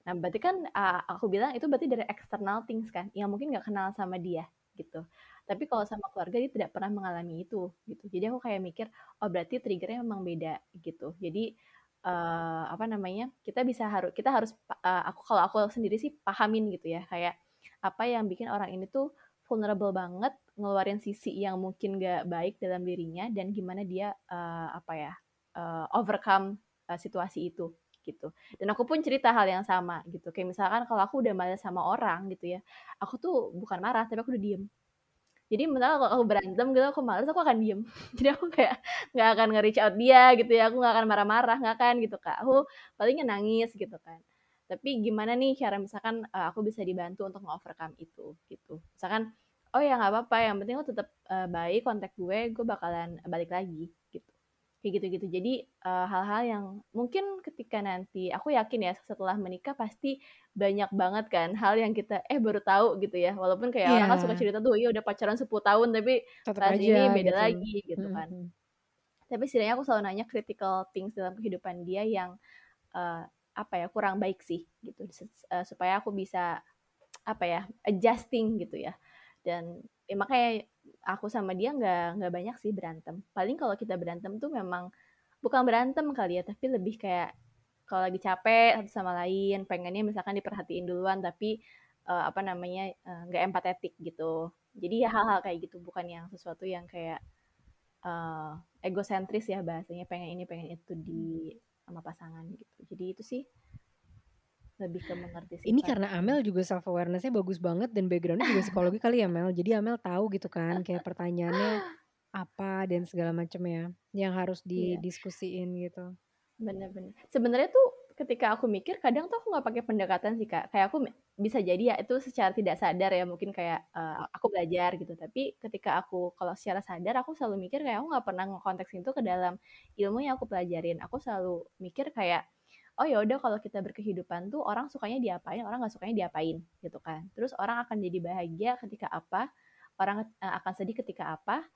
S1: Nah berarti kan, eee, aku bilang itu berarti dari external things kan, yang mungkin nggak kenal sama dia gitu. Tapi kalau sama keluarga dia tidak pernah mengalami itu gitu. Jadi aku kayak mikir, oh berarti trigger-nya memang beda gitu. Jadi, eee, apa namanya, kita bisa haru kita harus, eee, aku kalau aku sendiri sih pahamin gitu ya, kayak apa yang bikin orang ini tuh vulnerable banget, ngeluarin sisi yang mungkin nggak baik dalam dirinya dan gimana dia, eee, apa ya, eee, overcome, eee, situasi itu gitu. Dan aku pun cerita hal yang sama gitu, kayak misalkan kalau aku udah males sama orang gitu ya, aku tuh bukan marah, tapi aku udah diem. Jadi misalnya kalau aku berantem gitu, aku males, aku akan diem. Jadi aku kayak nggak akan nge-reach out dia gitu ya, aku nggak akan marah-marah, nggak akan gitu, Kak. Aku palingnya nangis gitu kan. Tapi gimana nih cara misalkan, eee, aku bisa dibantu untuk nge-overcome itu gitu. Misalkan, "Oh ya nggak apa-apa, yang penting lu tetep, eee, baik kontak gue, gue bakalan balik lagi," gitu. Kayak gitu-gitu. Jadi, eee, hal-hal yang mungkin ketika nanti aku yakin ya setelah menikah pasti banyak banget kan hal yang kita, eh baru tahu gitu ya, walaupun kayak orang kan suka cerita tuh, iya udah pacaran 10 tahun tapi
S2: aja
S1: ini beda
S2: gitu.
S1: lagi gitu
S2: Mhm
S1: kan.
S2: mhm.
S1: Tapi setidaknya aku selalu nanya critical things dalam kehidupan dia yang, eee, apa ya, kurang baik sih gitu, eee, supaya aku bisa apa ya, adjusting gitu ya. Dan ya makanya aku sama dia nggak nggak banyak sih berantem. Paling kalau kita berantem tuh memang bukan berantem kali ya, tapi lebih kayak kalau lagi capek satu sama lain, pengennya misalkan diperhatiin duluan tapi, eee, apa namanya, eee, nggak empathetic gitu. Jadi ya hal-hal kayak gitu, bukan yang sesuatu yang kayak, eee, egosentris ya bahasanya, pengen ini pengen itu di sama pasangan gitu. Jadi itu sih lebih ke mengerti
S2: Ini
S1: sifat
S2: karena
S1: ini.
S2: Amel juga self awareness-nya bagus banget dan background-nya juga psikologi kali ya, Mel. Jadi Amel tahu gitu kan kayak pertanyaannya apa dan segala macemnya, yang harus
S1: Iya.
S2: didiskusiin gitu.
S1: Bener bener. Sebenarnya tuh ketika aku mikir kadang tuh aku nggak pakai pendekatan sih, Kak. Kayak aku bisa jadi ya itu secara tidak sadar ya mungkin kayak, eee, aku belajar gitu. Tapi ketika aku kalau secara sadar aku selalu mikir kayak aku nggak pernah ngekonteksin itu ke dalam ilmu yang aku pelajarin. Aku selalu mikir kayak, oh ya udah kalau kita berkehidupan tuh orang sukanya diapain, orang nggak sukanya diapain gitu kan. Terus orang akan jadi bahagia ketika apa, orang, eee, akan sedih ketika apa,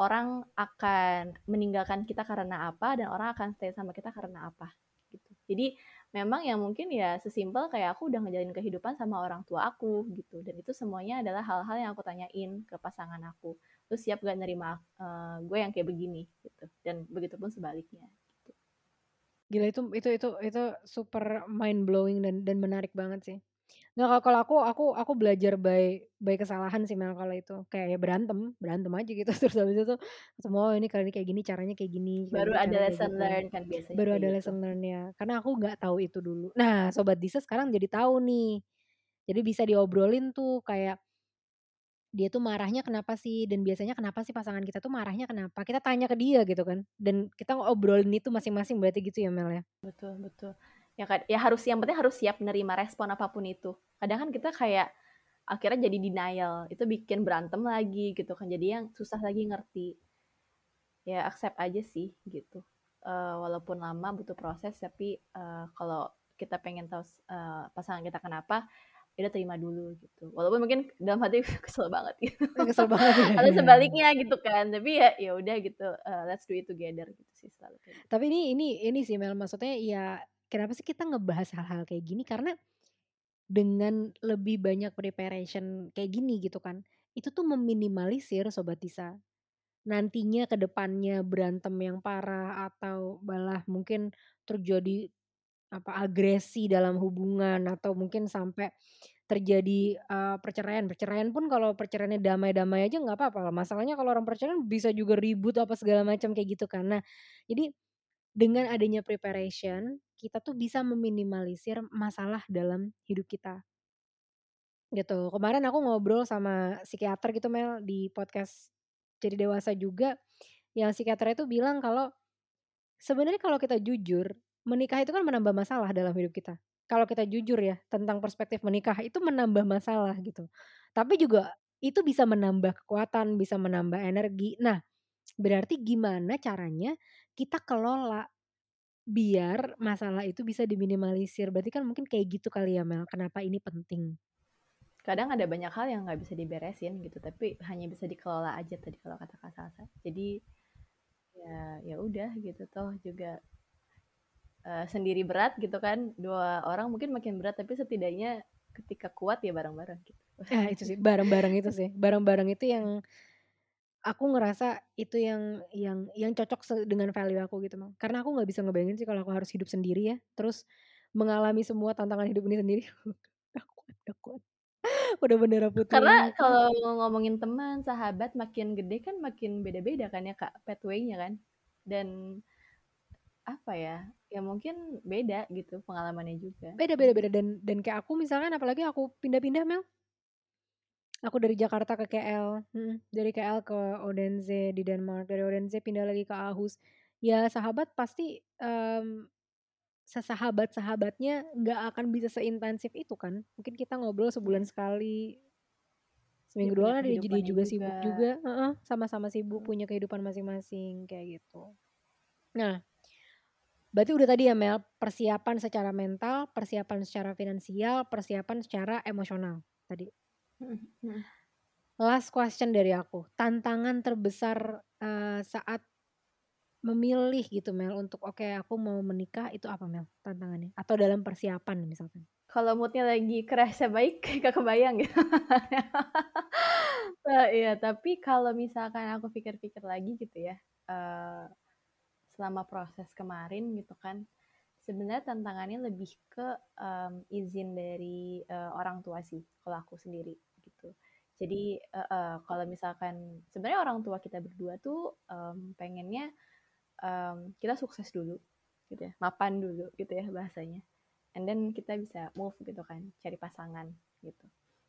S1: orang akan meninggalkan kita karena apa, dan orang akan stay sama kita karena apa gitu. Jadi memang ya mungkin ya sesimpel kayak aku udah ngejalanin kehidupan sama orang tua aku gitu, dan itu semuanya adalah hal-hal yang aku tanyain ke pasangan aku, "Lu siap gak nerima, eee, gue yang kayak begini?" Gitu, dan begitupun sebaliknya.
S2: Gila itu itu itu itu super mind blowing dan dan menarik banget sih. Nah kalau aku aku aku belajar by by kesalahan sih Mel kalau itu, kayak ya berantem, berantem aja gitu terus habis itu ketemu, oh ini kali ini kayak gini, caranya kayak gini,
S1: Baru ada lesson
S2: gitu.
S1: learn kan biasanya
S2: Baru ada
S1: gitu.
S2: lesson learn-nya, karena aku nggak tahu itu dulu. Nah Sobat Bisa sekarang jadi tahu nih, jadi bisa diobrolin tuh kayak dia tuh marahnya kenapa sih? Dan biasanya kenapa sih pasangan kita tuh marahnya kenapa? Kita tanya ke dia gitu kan dan kita ngobrolin itu masing-masing berarti gitu ya Mel ya?
S1: Betul betul. Ya kan ya harus yang penting harus siap menerima respon apa pun itu. Kadang kan kita kayak akhirnya jadi denial itu bikin berantem lagi gitu kan jadi yang susah lagi ngerti. Ya accept aja sih gitu. Uh, walaupun lama butuh proses tapi uh, kalau kita pengen tahu uh, pasangan kita kenapa udah terima dulu gitu. Walaupun mungkin dalam hati kesel banget gitu.
S2: Kesel banget ya.
S1: atau sebaliknya gitu kan. Tapi ya ya udah gitu uh, let's do it together gitu sih selalu gitu.
S2: tapi ini ini ini sih Mel maksudnya ya kenapa sih kita ngebahas hal-hal kayak gini? Karena dengan lebih banyak preparation kayak gini gitu kan itu tuh meminimalisir sobat Tisa. Nantinya ke depannya berantem yang parah atau malah mungkin terjadi apa agresi dalam hubungan atau mungkin sampai terjadi uh, perceraian. Perceraian pun kalau perceraiannya damai-damai aja nggak apa-apa masalahnya kalau orang perceraian bisa juga ribut apa segala macam kayak gitu karena jadi dengan adanya preparation kita tuh bisa meminimalisir masalah dalam hidup kita. Gitu. Kemarin aku ngobrol sama psikiater gitu Mel di podcast jadi dewasa juga. Yang psikiater itu bilang kalau sebenarnya kalau kita jujur menikah itu kan menambah masalah dalam hidup kita. Kalau kita jujur ya tentang perspektif menikah itu menambah masalah gitu. Tapi juga itu bisa menambah kekuatan, bisa menambah energi. Nah, berarti gimana caranya kita kelola biar masalah itu bisa diminimalisir. Berarti kan mungkin kayak gitu kali ya Mel. Kenapa ini penting?
S1: Kadang ada banyak hal yang nggak bisa diberesin gitu, tapi hanya bisa dikelola aja tadi kalau kata Kak Salsa. Jadi ya ya udah gitu toh juga uh, sendiri berat gitu kan. Dua orang mungkin makin berat tapi setidaknya ketika kuat ya bareng-bareng gitu.
S2: Ya itu sih bareng-bareng itu sih. Bareng-bareng itu yang aku ngerasa itu yang yang yang cocok dengan value aku gitu mang. Karena aku nggak bisa ngebayangin sih kalau aku harus hidup sendiri ya. Terus mengalami semua tantangan hidup ini sendiri gak kuat gak kuat. Udah bener putih
S1: karena kalau ngomongin teman sahabat makin gede kan makin beda-beda kan ya kak pathway-nya kan. Dan apa ya ya mungkin beda gitu pengalamannya juga.
S2: Beda beda beda. Dan dan kayak aku misalkan apalagi aku pindah-pindah Mel. Aku dari Jakarta ke KL hmm, dari KL ke Odense di Denmark dari Odense pindah lagi ke Aarhus. Ya sahabat pasti um, sesahabat sahabatnya nggak akan bisa seintensif itu kan. Mungkin kita ngobrol sebulan sekali seminggu dua kan dia jadi juga, juga. sibuk juga sama-sama uh -uh, sibuk hmm. punya kehidupan masing-masing kayak gitu. Nah Berarti udah tadi ya Mel, persiapan secara mental, persiapan secara finansial, persiapan secara emosional tadi. Hmm, hmm. Last question dari aku, tantangan terbesar uh, saat memilih gitu Mel untuk oke okay, aku mau menikah itu apa Mel tantangannya? Atau dalam persiapan misalkan?
S1: Kalau moodnya lagi kerasa baik, gak kebayang gitu. nah, iya, tapi kalau misalkan aku pikir-pikir lagi gitu ya, uh, selama proses kemarin gitu kan. Sebenarnya tantangannya lebih ke um, izin dari uh, orang tua sih kalau aku sendiri gitu. Jadi uh, uh, kalau misalkan sebenarnya orang tua kita berdua tuh um, pengennya um, kita sukses dulu gitu ya mapan dulu gitu ya bahasanya. And then kita bisa move gitu kan cari pasangan gitu.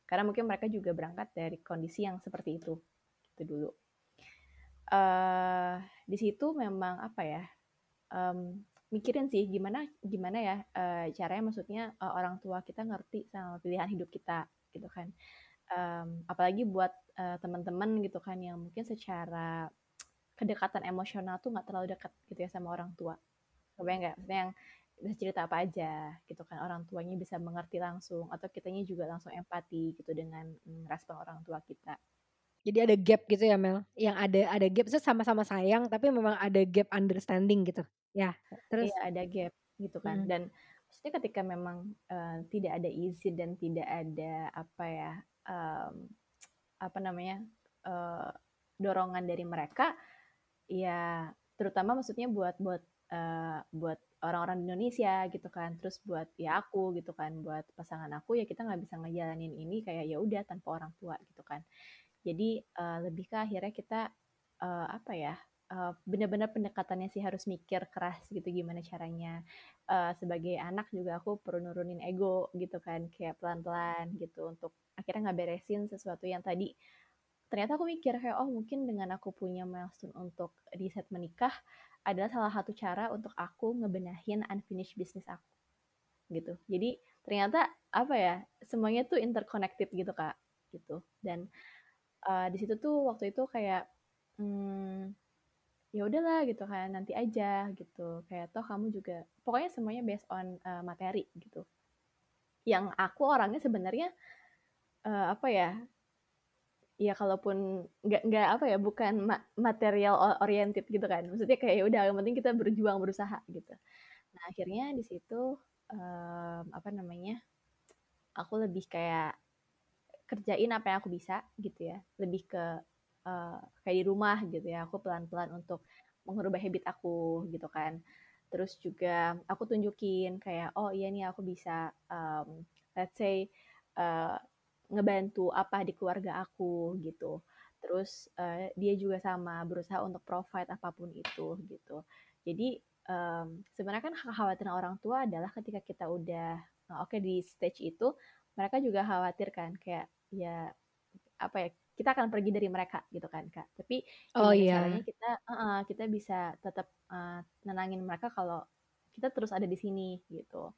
S1: Karena mungkin mereka juga berangkat dari kondisi yang seperti itu gitu dulu uh, di situ memang apa ya um, mikirin sih gimana gimana ya uh, caranya maksudnya uh, orang tua kita ngerti sama pilihan hidup kita gitu kan. Um, apalagi buat uh, teman-teman gitu kan yang mungkin secara kedekatan emosional tuh nggak terlalu dekat gitu ya sama orang tua. Kebayang nggak? Maksudnya yang bisa cerita apa aja gitu kan orang tuanya bisa mengerti langsung atau kitanya juga langsung empati gitu dengan mm, respon orang tua kita
S2: jadi ada gap gitu ya Mel, yang ada ada gap itu sama-sama sayang tapi memang ada gap understanding gitu. Ya,
S1: terus Iya, ada gap gitu kan. Hmm. Dan maksudnya ketika memang uh, tidak ada izin dan tidak ada apa ya um, apa namanya uh, dorongan dari mereka, ya terutama maksudnya buat buat uh, buat orang-orang Indonesia gitu kan terus buat ya aku gitu kan buat pasangan aku ya kita nggak bisa ngejalanin ini kayak ya udah tanpa orang tua gitu kan jadi uh, lebih ke akhirnya kita uh, apa ya uh, benar-benar pendekatannya sih harus mikir keras gitu gimana caranya uh, sebagai anak juga aku perlu nurunin ego gitu kan kayak pelan-pelan gitu untuk akhirnya nggak beresin sesuatu yang tadi ternyata aku mikir kayak oh mungkin dengan aku punya milestone untuk di saat menikah adalah salah satu cara untuk aku ngebenahin unfinished business aku. Gitu. Jadi ternyata apa ya semuanya tuh interconnected gitu kak gitu. Dan uh, di situ tuh waktu itu kayak hmm, ya udahlah gitu kan nanti aja gitu. Kayak toh kamu juga pokoknya semuanya based on uh, materi gitu. Yang aku orangnya sebenarnya uh, apa ya ya kalaupun nggak nggak apa ya bukan ma material oriented gitu kan. Maksudnya kayak ya udah yang penting kita berjuang berusaha gitu. Nah akhirnya di situ um, apa namanya aku lebih kayak kerjain apa yang aku bisa gitu ya. Lebih ke uh, kayak di rumah gitu ya. Aku pelan-pelan untuk mengubah habit aku gitu kan. Terus juga aku tunjukin kayak oh iya nih aku bisa um, let's say uh, ngebantu apa di keluarga aku gitu. Terus uh, dia juga sama berusaha untuk provide apa pun itu gitu. Jadi um, sebenarnya kan kekhawatiran orang tua adalah ketika kita udah uh, oke okay, di stage itu mereka juga khawatir kan kayak ya apa ya kita akan pergi dari mereka gitu kan kak tapi
S2: oh, iya.
S1: caranya kita uh, kita bisa tetap uh, nenangin mereka kalau kita terus ada di sini gitu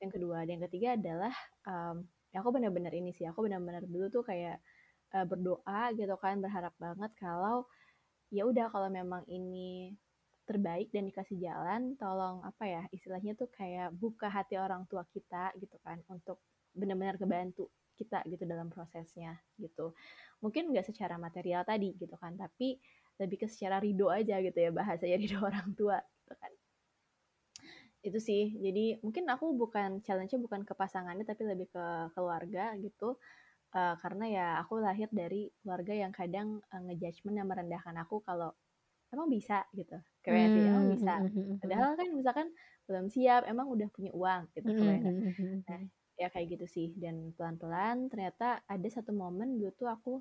S1: yang kedua dan yang ketiga adalah um, ya aku benar-benar ini sih aku benar-benar dulu tuh kayak uh, berdoa gitu kan berharap banget kalau ya udah kalau memang ini terbaik dan dikasih jalan tolong apa ya istilahnya tuh kayak buka hati orang tua kita gitu kan untuk benar-benar kebantu kita gitu dalam prosesnya gitu. Mungkin nggak secara material tadi gitu kan tapi lebih ke secara ridho aja gitu ya bahasanya ridho orang tua gitu kan. Itu sih jadi mungkin aku bukan challenge-nya bukan ke pasangannya tapi lebih ke keluarga gitu. Uh, karena ya aku lahir dari keluarga yang kadang uh, ngejudgment yang merendahkan aku kalau emang bisa gitu kayak hmm. sih emang bisa. hmm, hmm, hmm, padahal kan misalkan belum siap emang udah punya uang gitu hmm. nah ya kayak gitu sih. Dan pelan-pelan ternyata ada satu momen dulu tuh aku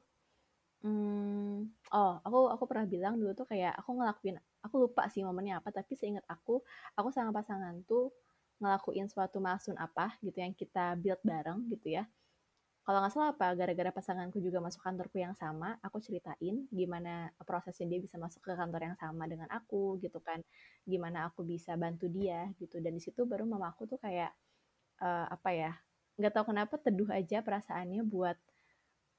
S1: hmm, oh aku aku pernah bilang dulu tuh kayak aku ngelakuin aku lupa sih momennya apa tapi seingat aku aku sama pasangan tuh ngelakuin suatu milestone apa gitu yang kita build bareng gitu ya. Kalau nggak salah apa gara-gara pasanganku juga masuk kantorku yang sama aku ceritain gimana prosesnya dia bisa masuk ke kantor yang sama dengan aku gitu kan. Gimana aku bisa bantu dia gitu. Dan di situ baru mamaku tuh kayak uh, apa ya nggak tahu kenapa teduh aja perasaannya buat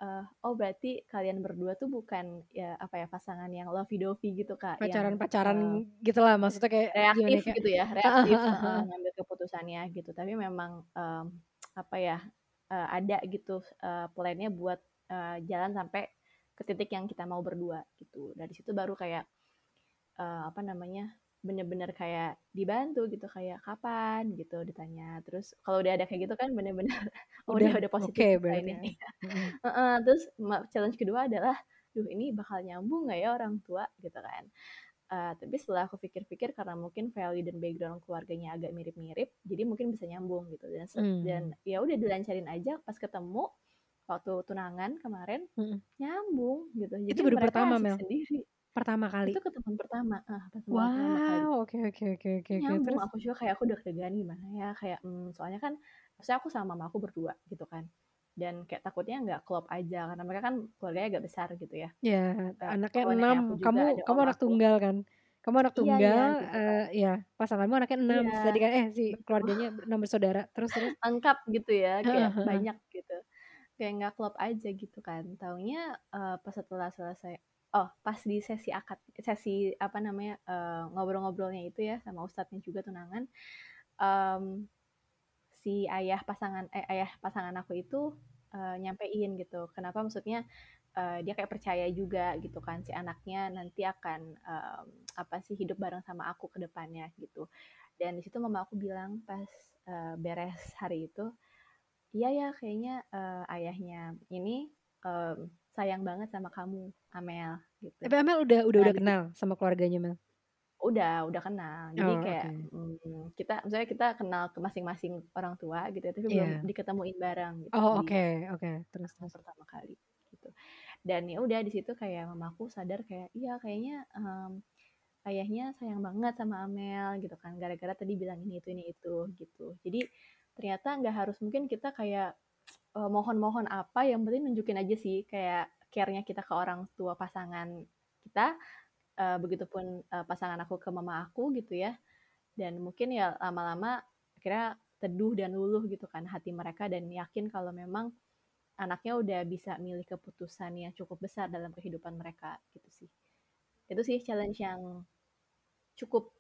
S1: uh, oh berarti kalian berdua tuh bukan ya apa ya pasangan yang lovey dovey gitu kak
S2: pacaran pacaran uh, gitulah maksudnya kayak
S1: reaktif gimana, gitu ya reaktif uh, ngambil keputusannya gitu. Tapi memang um, apa ya uh, ada gitu uh, plannya buat uh, jalan sampai ke titik yang kita mau berdua gitu. Dari situ baru kayak uh, apa namanya bener-bener kayak dibantu gitu kayak kapan? gitu ditanya. Terus kalau udah ada kayak gitu kan bener-bener oh, udah udah, udah positif okay, ini. mm. uh -uh, terus challenge kedua adalah duh ini bakal nyambung nggak ya orang tua? gitu kan. Uh, tapi setelah aku pikir-pikir karena mungkin value dan background keluarganya agak mirip-mirip jadi mungkin bisa nyambung gitu. Dan mm. dan ya udah dilancarin aja pas ketemu waktu tunangan kemarin mm. nyambung gitu. Jadi
S2: itu baru pertama Mel? sendiri Pertama kali?
S1: Itu ketemu pertama, ah,
S2: pertemuan pertama kali. Wow, oke oke oke oke
S1: Nyambung, terus? aku juga kayak aku udah deg gimana ya, kayak, hmm, soalnya kan maksudnya aku sama mama aku berdua gitu kan, dan kayak takutnya nggak klop aja karena mereka kan keluarganya agak besar gitu ya.
S2: Iya, anaknya enam kamu kamu anak tunggal kan? Kamu anak Iya iya, tunggal, gitu uh, ya pasanganmu anaknya enam Iya, tadi kan eh, si keluarganya enam bersaudara, terus terus?
S1: Lengkap gitu ya, kayak banyak gitu. Kayak nggak klop aja gitu kan, taunya, uh, pas setelah selesai oh pas di sesi akad sesi apa namanya uh, ngobrol-ngobrolnya itu ya sama ustadznya juga tunangan um, si ayah pasangan eh, ayah pasangan aku itu uh, nyampein gitu. Kenapa? Maksudnya uh, dia kayak percaya juga gitu kan si anaknya nanti akan um, apa sih hidup bareng sama aku ke depannya gitu. Dan di situ mama aku bilang pas uh, beres hari itu iya ya kayaknya uh, ayahnya ini um, sayang banget sama kamu Amel gitu.
S2: Tapi Amel udah udah udah kenal sama keluarganya Mel.
S1: Udah, udah kenal. Jadi oh, kayak okay. hmm, kita misalnya kita kenal ke masing-masing orang tua gitu ya, tapi yeah. belum iya. diketemuin bareng gitu.
S2: Oh, oke, oke. Okay. Terus,
S1: terus pertama kali gitu. Dan ya udah di situ kayak mamaku sadar kayak iya kayaknya um, ayahnya sayang banget sama Amel gitu kan gara-gara tadi bilang ini itu ini itu gitu. Jadi ternyata nggak harus mungkin kita kayak mohon-mohon apa yang penting nunjukin aja sih kayak care-nya kita ke orang tua pasangan kita, uh, begitupun uh, pasangan aku ke mama aku gitu ya. Dan mungkin ya lama-lama akhirnya teduh dan luluh gitu kan hati mereka dan yakin kalau memang anaknya udah bisa milih keputusan yang cukup besar dalam kehidupan mereka gitu sih. Itu sih challenge yang cukup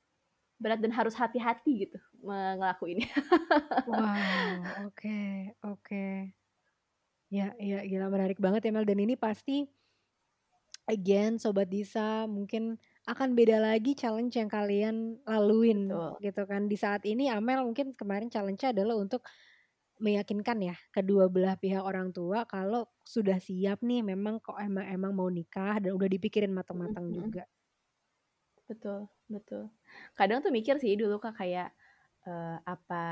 S1: berat dan harus hati-hati gitu ngelakuinnya.
S2: wow, oke, okay, oke. Okay. Ya, ya, gila menarik banget ya Mel dan ini pasti again sobat Disa mungkin akan beda lagi challenge yang kalian laluin Betul. gitu kan. Di saat ini Amel mungkin kemarin challenge-nya adalah untuk meyakinkan ya kedua belah pihak orang tua kalau sudah siap nih memang kok emang emang mau nikah dan udah dipikirin matang-matang mm -hmm. juga.
S1: Betul, betul. Kadang tuh mikir sih dulu Kak kayak uh, apa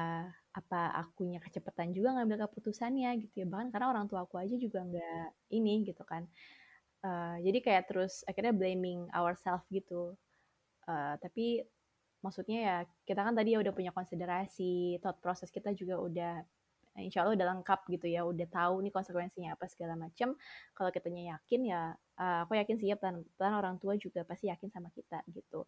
S1: apa akunya kecepatan juga ngambil keputusannya gitu ya. Bahkan karena orang tua aku aja juga nggak ini gitu kan. Uh, jadi kayak terus akhirnya blaming ourselves gitu. Uh, tapi maksudnya ya kita kan tadi ya udah punya konsiderasi, thought process kita juga udah insya Allah udah lengkap gitu ya, udah tahu nih konsekuensinya apa segala macam. Kalau kitanya yakin ya, uh, aku yakin siap dan, dan orang tua juga pasti yakin sama kita gitu.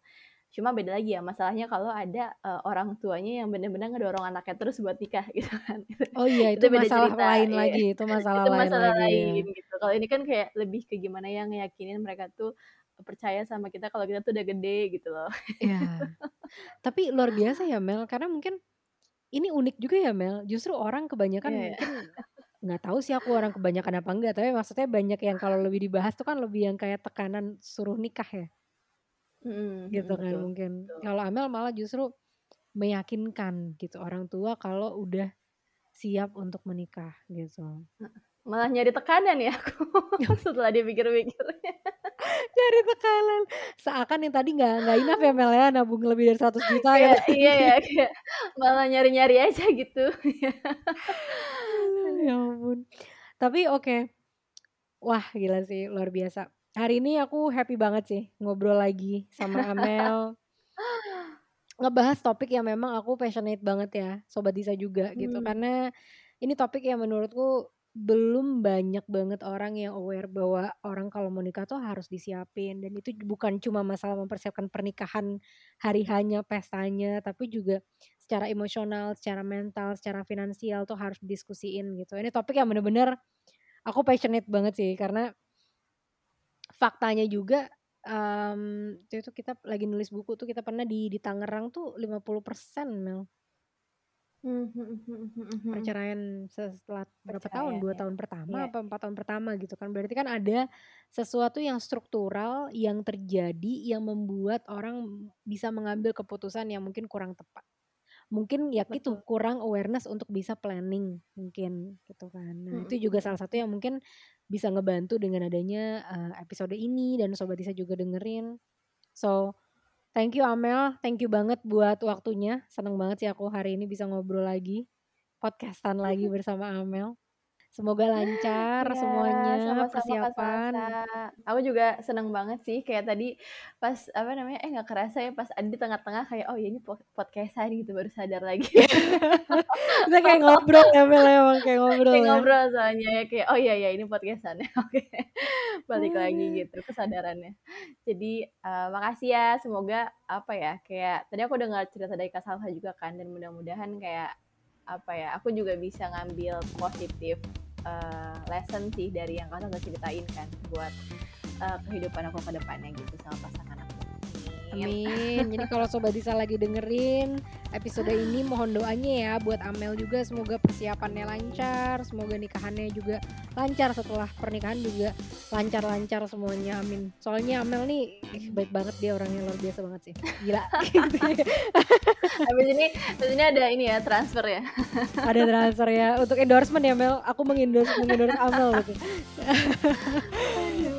S1: Cuma beda lagi ya masalahnya kalau ada uh, orang tuanya yang benar-benar ngedorong anaknya terus buat nikah gitu kan.
S2: Oh iya itu, itu beda masalah cerita, lain iya. lagi, itu masalah itu lain masalah lagi. Lain,
S1: gitu. Kalau ini kan kayak lebih ke gimana yang ngeyakinin mereka tuh percaya sama kita kalau kita tuh udah gede gitu loh.
S2: Iya. Tapi luar biasa ya Mel karena mungkin ini unik juga ya Mel, justru orang kebanyakan yeah, iya. mungkin nggak tahu sih aku orang kebanyakan apa enggak, tapi maksudnya banyak yang kalau lebih dibahas tuh kan lebih yang kayak tekanan suruh nikah ya. Mm, gitu kan betul, mungkin. Kalau Amel malah justru meyakinkan gitu orang tua kalau udah siap untuk menikah gitu.
S1: Malah nyari tekanan ya aku setelah dipikir-pikir.
S2: Nyari tekanan. Seakan yang tadi nggak nggak enough ya Mel ya nabung lebih dari 100 juta
S1: ya. iya ya kayak malah nyari-nyari aja gitu.
S2: ya ampun. Tapi oke. Okay. Wah, gila sih luar biasa. Hari ini aku happy banget sih ngobrol lagi sama Amel. ngebahas topik yang memang aku passionate banget ya, sobat Disa juga gitu. Hmm. Karena ini topik yang menurutku belum banyak banget orang yang aware bahwa orang kalau mau nikah tuh harus disiapin dan itu bukan cuma masalah mempersiapkan pernikahan hari hanya pestanya tapi juga secara emosional, secara mental, secara finansial tuh harus didiskusiin gitu. Ini topik yang bener-bener aku passionate banget sih karena faktanya juga um, itu kita lagi nulis buku tuh kita pernah di di Tangerang tuh 50% Mel Hmm, hmm, hmm, Perceraian setelah berapa tahun? Dua ya. tahun pertama yeah. apa empat tahun pertama gitu kan. Berarti kan ada sesuatu yang struktural yang terjadi yang membuat orang bisa mengambil keputusan yang mungkin kurang tepat. Mungkin ya Betul. itu kurang awareness untuk bisa planning mungkin gitu kan. Nah, itu juga salah satu yang mungkin bisa ngebantu dengan adanya uh, episode ini dan sobat bisa juga dengerin. So Thank you Amel, thank you banget buat waktunya. Seneng banget sih aku hari ini bisa ngobrol lagi, podcastan lagi bersama Amel. Semoga lancar ya, semuanya sama -sama persiapan.
S1: Aku juga seneng banget sih kayak tadi pas apa namanya eh nggak kerasa ya pas ada di tengah-tengah kayak oh ya ini podcastan gitu baru sadar lagi.
S2: Kita kayak ngobrol ya Mel ya, emang kayak ngobrol.
S1: Kayak ya. ngobrol soalnya ya kayak oh iya ya ini podcastan Oke. Balik lagi gitu kesadarannya. Jadi uh, makasih ya semoga apa ya kayak tadi aku dengar cerita dari Kak Salsa juga kan dan mudah-mudahan kayak apa ya aku juga bisa ngambil positif uh, lesson sih dari yang kamu udah ceritain kan buat uh, kehidupan aku ke depannya gitu sama pasangan aku.
S2: Amin. Jadi kalau sobat Disa lagi dengerin episode ini mohon doanya ya buat Amel juga semoga persiapannya lancar, semoga nikahannya juga lancar setelah pernikahan juga lancar-lancar semuanya. Amin. Soalnya Amel nih eh, baik banget dia orangnya luar biasa banget sih. Gila.
S1: Habis ini habis ini ada ini ya transfer ya.
S2: ada transfer ya untuk endorsement ya Mel. Aku mengendorse mengendorse Amel gitu.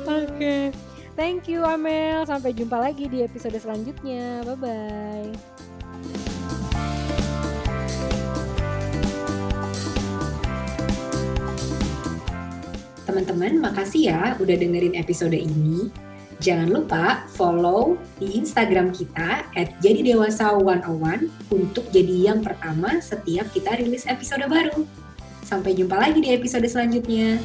S2: Oke. Okay. Thank you Amel. Sampai jumpa lagi di episode selanjutnya. Bye bye.
S3: Teman-teman, makasih ya udah dengerin episode ini. Jangan lupa follow di Instagram kita at jadi dewasa 101 untuk jadi yang pertama setiap kita rilis episode baru. Sampai jumpa lagi di episode selanjutnya.